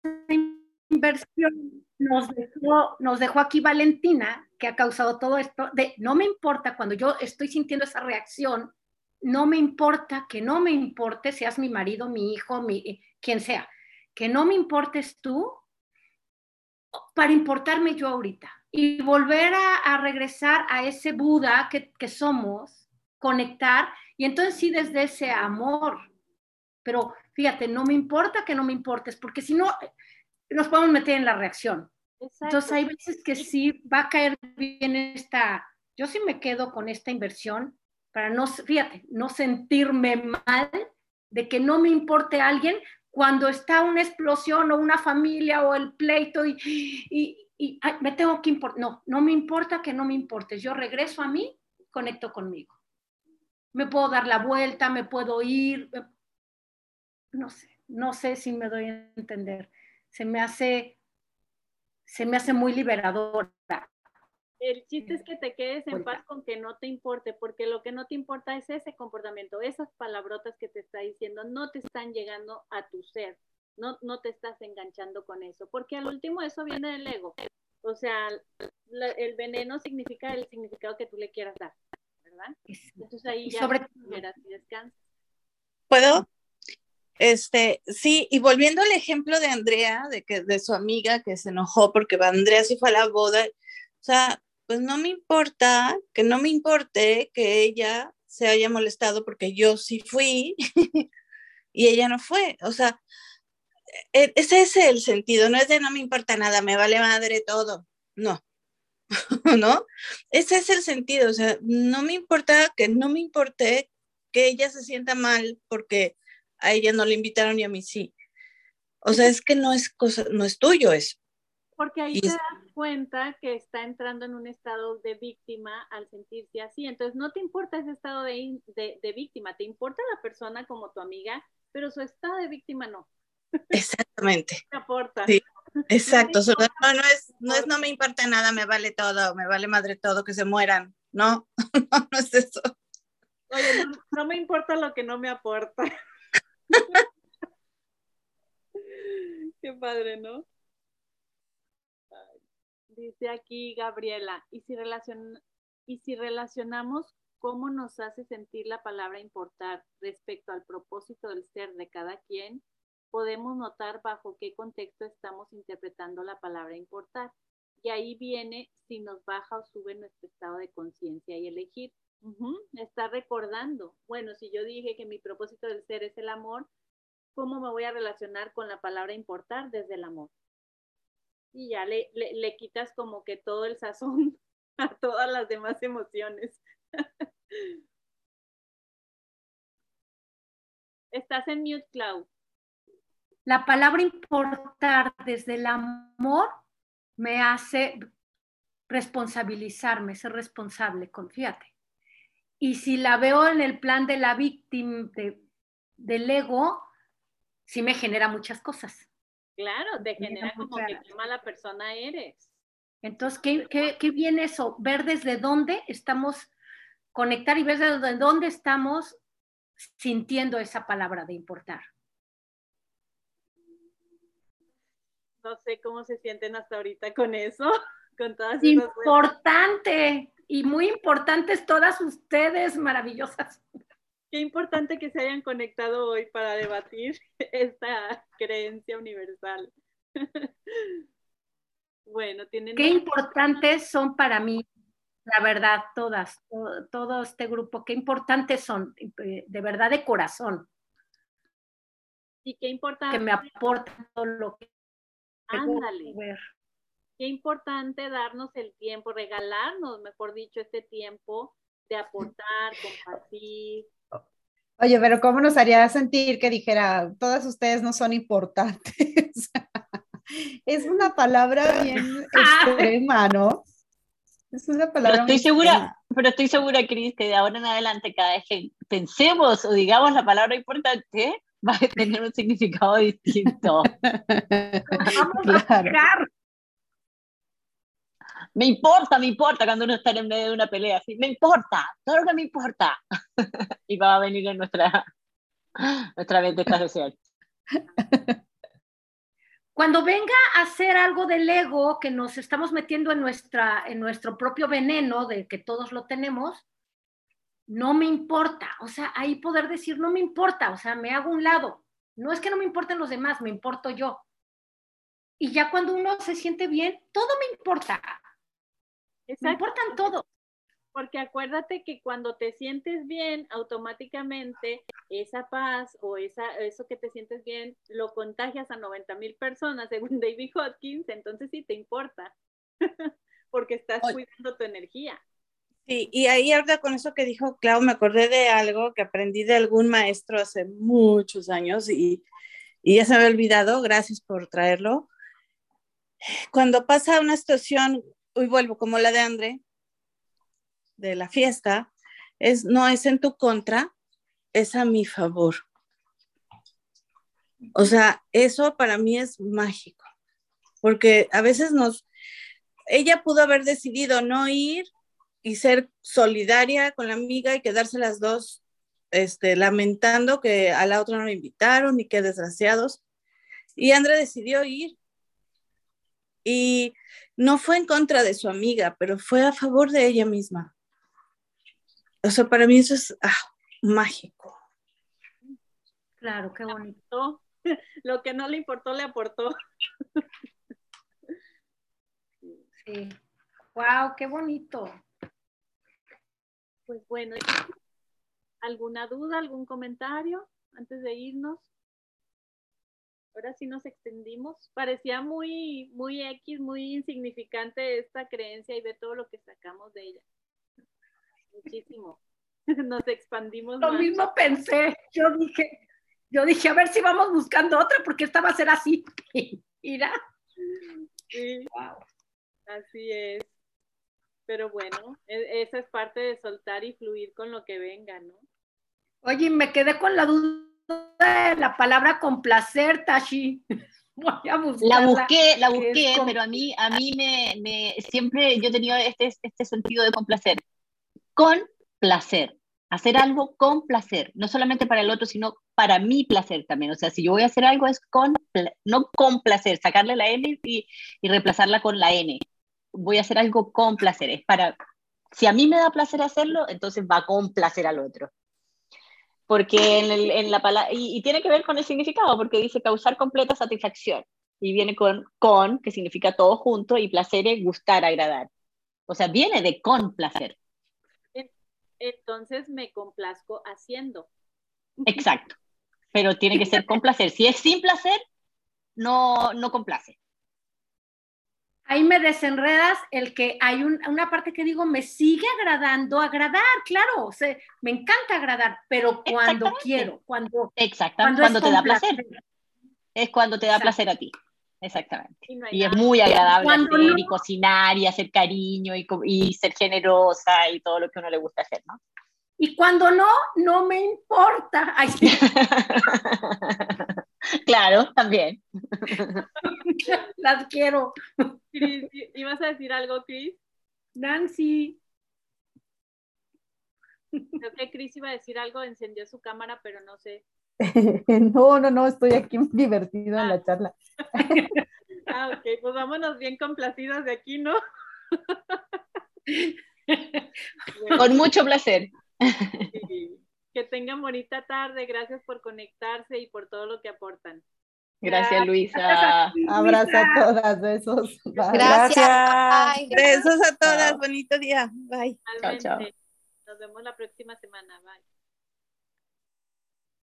inversión nos dejó, nos dejó aquí Valentina, que ha causado todo esto, de no me importa cuando yo estoy sintiendo esa reacción, no me importa que no me importe, seas mi marido, mi hijo, mi, quien sea, que no me importes tú para importarme yo ahorita y volver a, a regresar a ese Buda que, que somos, conectar, y entonces sí desde ese amor, pero fíjate, no me importa que no me importes, porque si no, nos podemos meter en la reacción. exacto. Entonces hay veces que sí va a caer bien esta, yo sí me quedo con esta inversión para no, fíjate, no sentirme mal de que no me importe alguien cuando está una explosión o una familia o el pleito y, y, y ay, me tengo que importar. No, no me importa que no me importes. Yo regreso a mí, conecto conmigo. Me puedo dar la vuelta, me puedo ir, no sé, no sé si me doy a entender. Se me hace, se me hace muy liberadora. El chiste es que te quedes en paz con que no te importe, porque lo que no te importa es ese comportamiento, esas palabrotas que te está diciendo, no te están llegando a tu ser, no, no te estás enganchando con eso, porque al último eso viene del ego. O sea, la- el veneno significa el significado que tú le quieras dar, ¿verdad? Entonces ahí ya sobre- liberas y descansas. ¿Puedo? Este, sí, y volviendo al ejemplo de Andrea, de que de su amiga que se enojó porque Andrea sí fue a la boda, o sea, pues no me importa, que no me importe que ella se haya molestado porque yo sí fui <laughs> y ella no fue, o sea, e- ese es el sentido, no es de no me importa nada, me vale madre todo, no, <laughs> ¿no? Ese es el sentido, o sea, no me importa que no me importe que ella se sienta mal porque a ella no le invitaron y a mí sí. O sea, es que no es cosa, no es tuyo eso. Porque ahí Y te das cuenta que está entrando en un estado de víctima al sentirse así. Entonces, no te importa ese estado de, de, de víctima, te importa la persona como tu amiga, pero su estado de víctima no Exactamente, <laughs> te aporta. Sí. exacto. No No, no es, no es no me importa nada, me vale todo, me vale madre todo, que se mueran. No, <laughs> no, no es eso. Oye, no, no me importa lo que no me aporta. <laughs> Qué padre, ¿no? Dice aquí Gabriela, ¿y si, relacion- y si relacionamos cómo nos hace sentir la palabra importar respecto al propósito del ser de cada quien, podemos notar bajo qué contexto estamos interpretando la palabra importar. Y ahí viene si nos baja o sube nuestro estado de conciencia y elegir. Ujú, Está recordando. Bueno, si yo dije que mi propósito del ser es el amor, ¿cómo me voy a relacionar con la palabra importar desde el amor? Y ya le, le, le quitas como que todo el sazón <laughs> a todas las demás emociones. <laughs> Estás en mute, Clau. La palabra importar desde el amor me hace responsabilizarme, ser responsable, confíate. Y si la veo en el plan de la víctima, de, del ego, sí me genera muchas cosas. Claro, te Genera genera como que qué mala persona eres. Entonces, ¿qué, qué, qué viene eso? Ver desde dónde estamos, conectar y ver desde dónde estamos sintiendo esa palabra de importar. No sé cómo se sienten hasta ahorita con eso, <laughs> con todas esas. Importante y muy importantes todas ustedes, maravillosas. Qué importante que se hayan conectado hoy para debatir <laughs> esta creencia universal. <laughs> bueno, tienen... Qué importantes son para mí, la verdad, todas, todo, todo este grupo, qué importantes son, eh, de verdad de corazón. Y qué importante... Que me aportan todo lo que... Ándale. Qué importante darnos el tiempo, regalarnos, mejor dicho, este tiempo de aportar, compartir, Oye, pero ¿cómo nos haría sentir que dijera, todas ustedes no son importantes? <laughs> es una palabra bien <laughs> extrema, ¿no? Es una palabra. Pero estoy segura, pero estoy segura, Cris, que de ahora en adelante, cada vez que pensemos o digamos la palabra importante, va a tener un significado distinto. <laughs> Vamos a me importa, me importa cuando uno está en medio de una pelea, así, me importa, todo lo que me importa. <laughs> y va a venir en nuestra, nuestra esta sesión. Cuando venga a hacer algo del ego, que nos estamos metiendo en, nuestra, en nuestro propio veneno, de que todos lo tenemos, no me importa. O sea, ahí poder decir, no me importa, o sea, me hago un lado. No es que no me importen los demás, me importo yo. Y ya cuando uno se siente bien, todo me importa. Me importan todo. Porque acuérdate que cuando te sientes bien, automáticamente esa paz o esa, eso que te sientes bien lo contagias a 90 mil personas, según <laughs> David Hopkins, entonces sí te importa, <laughs> porque estás cuidando tu energía. Sí, y ahí ahora con eso que dijo Clau, me acordé de algo que aprendí de algún maestro hace muchos años y, y ya se me había olvidado, gracias por traerlo. Cuando pasa una situación hoy vuelvo como la de André, de la fiesta, es, no es en tu contra, es a mi favor. O sea, eso para mí es mágico, porque a veces nos, ella pudo haber decidido no ir y ser solidaria con la amiga y quedarse las dos este, lamentando que a la otra no me invitaron y qué desgraciados. Y André decidió ir. Y no fue en contra de su amiga, pero fue a favor de ella misma. O sea, para mí eso es ah, mágico. Claro, qué bonito. <laughs> Lo que no le importó, le aportó. Sí. Wow, qué bonito. Pues bueno, ¿alguna duda, algún comentario antes de irnos? Ahora sí nos extendimos. Parecía muy, muy X, muy insignificante esta creencia y de todo lo que sacamos de ella. Muchísimo. <laughs> Nos expandimos. Lo mismo pensé. Yo dije, yo dije, a ver si vamos buscando otra, porque esta va a ser así. <laughs> Mira. Sí. Así es. Pero bueno, e, esa es parte de soltar y fluir con lo que venga, ¿no? Oye, me quedé con la duda la palabra complacer, Tashi. <laughs> Voy a La busqué, la busqué, pero a mí, a mí me, siempre yo he tenido este, este sentido de complacer. Con placer. Hacer algo con placer, no solamente para el otro, sino para mi placer también. O sea, si yo voy a hacer algo es con, no con placer, sacarle la N y, y reemplazarla con la N. Voy a hacer algo con placer. Es para, si a mí me da placer hacerlo, entonces va con placer al otro porque en, el, en la palabra, y, tiene que ver con el significado, porque dice causar completa satisfacción, y viene con con, que significa todo junto, y placer es gustar, agradar. O sea, viene de con placer. Entonces me complazco haciendo. Exacto, pero tiene que ser con placer. Si es sin placer, no, no complace ahí me desenredas el que hay una parte que digo, me sigue agradando, agradar, claro, o sea, me encanta agradar, pero cuando quiero, cuando... Exactamente, cuando, te da placer. Es cuando te da placer a ti. Exactamente. Y, es muy agradable hacer y cocinar y hacer cariño y, y, ser generosa y todo lo que uno le gusta hacer, ¿no? Y cuando no, no me importa. <laughs> <laughs> claro, también. <laughs> Las quiero. ¿ibas a decir algo, Cris? Nancy. Creo que Cris iba a decir algo, encendió su cámara, pero no sé. <laughs> no, no, no, estoy aquí divertido en la ah. charla. ah, ok, pues vámonos bien complacidas de aquí, ¿no? Con mucho placer. Qué Que tengan bonita tarde. Gracias por conectarse y por todo lo que aportan. Gracias, <laughs> Luisa. Abrazo a todas, besos. Bye. Gracias. Besos a todas. Bonito día. Bye. Chao, chao. Nos vemos la próxima semana. Bye.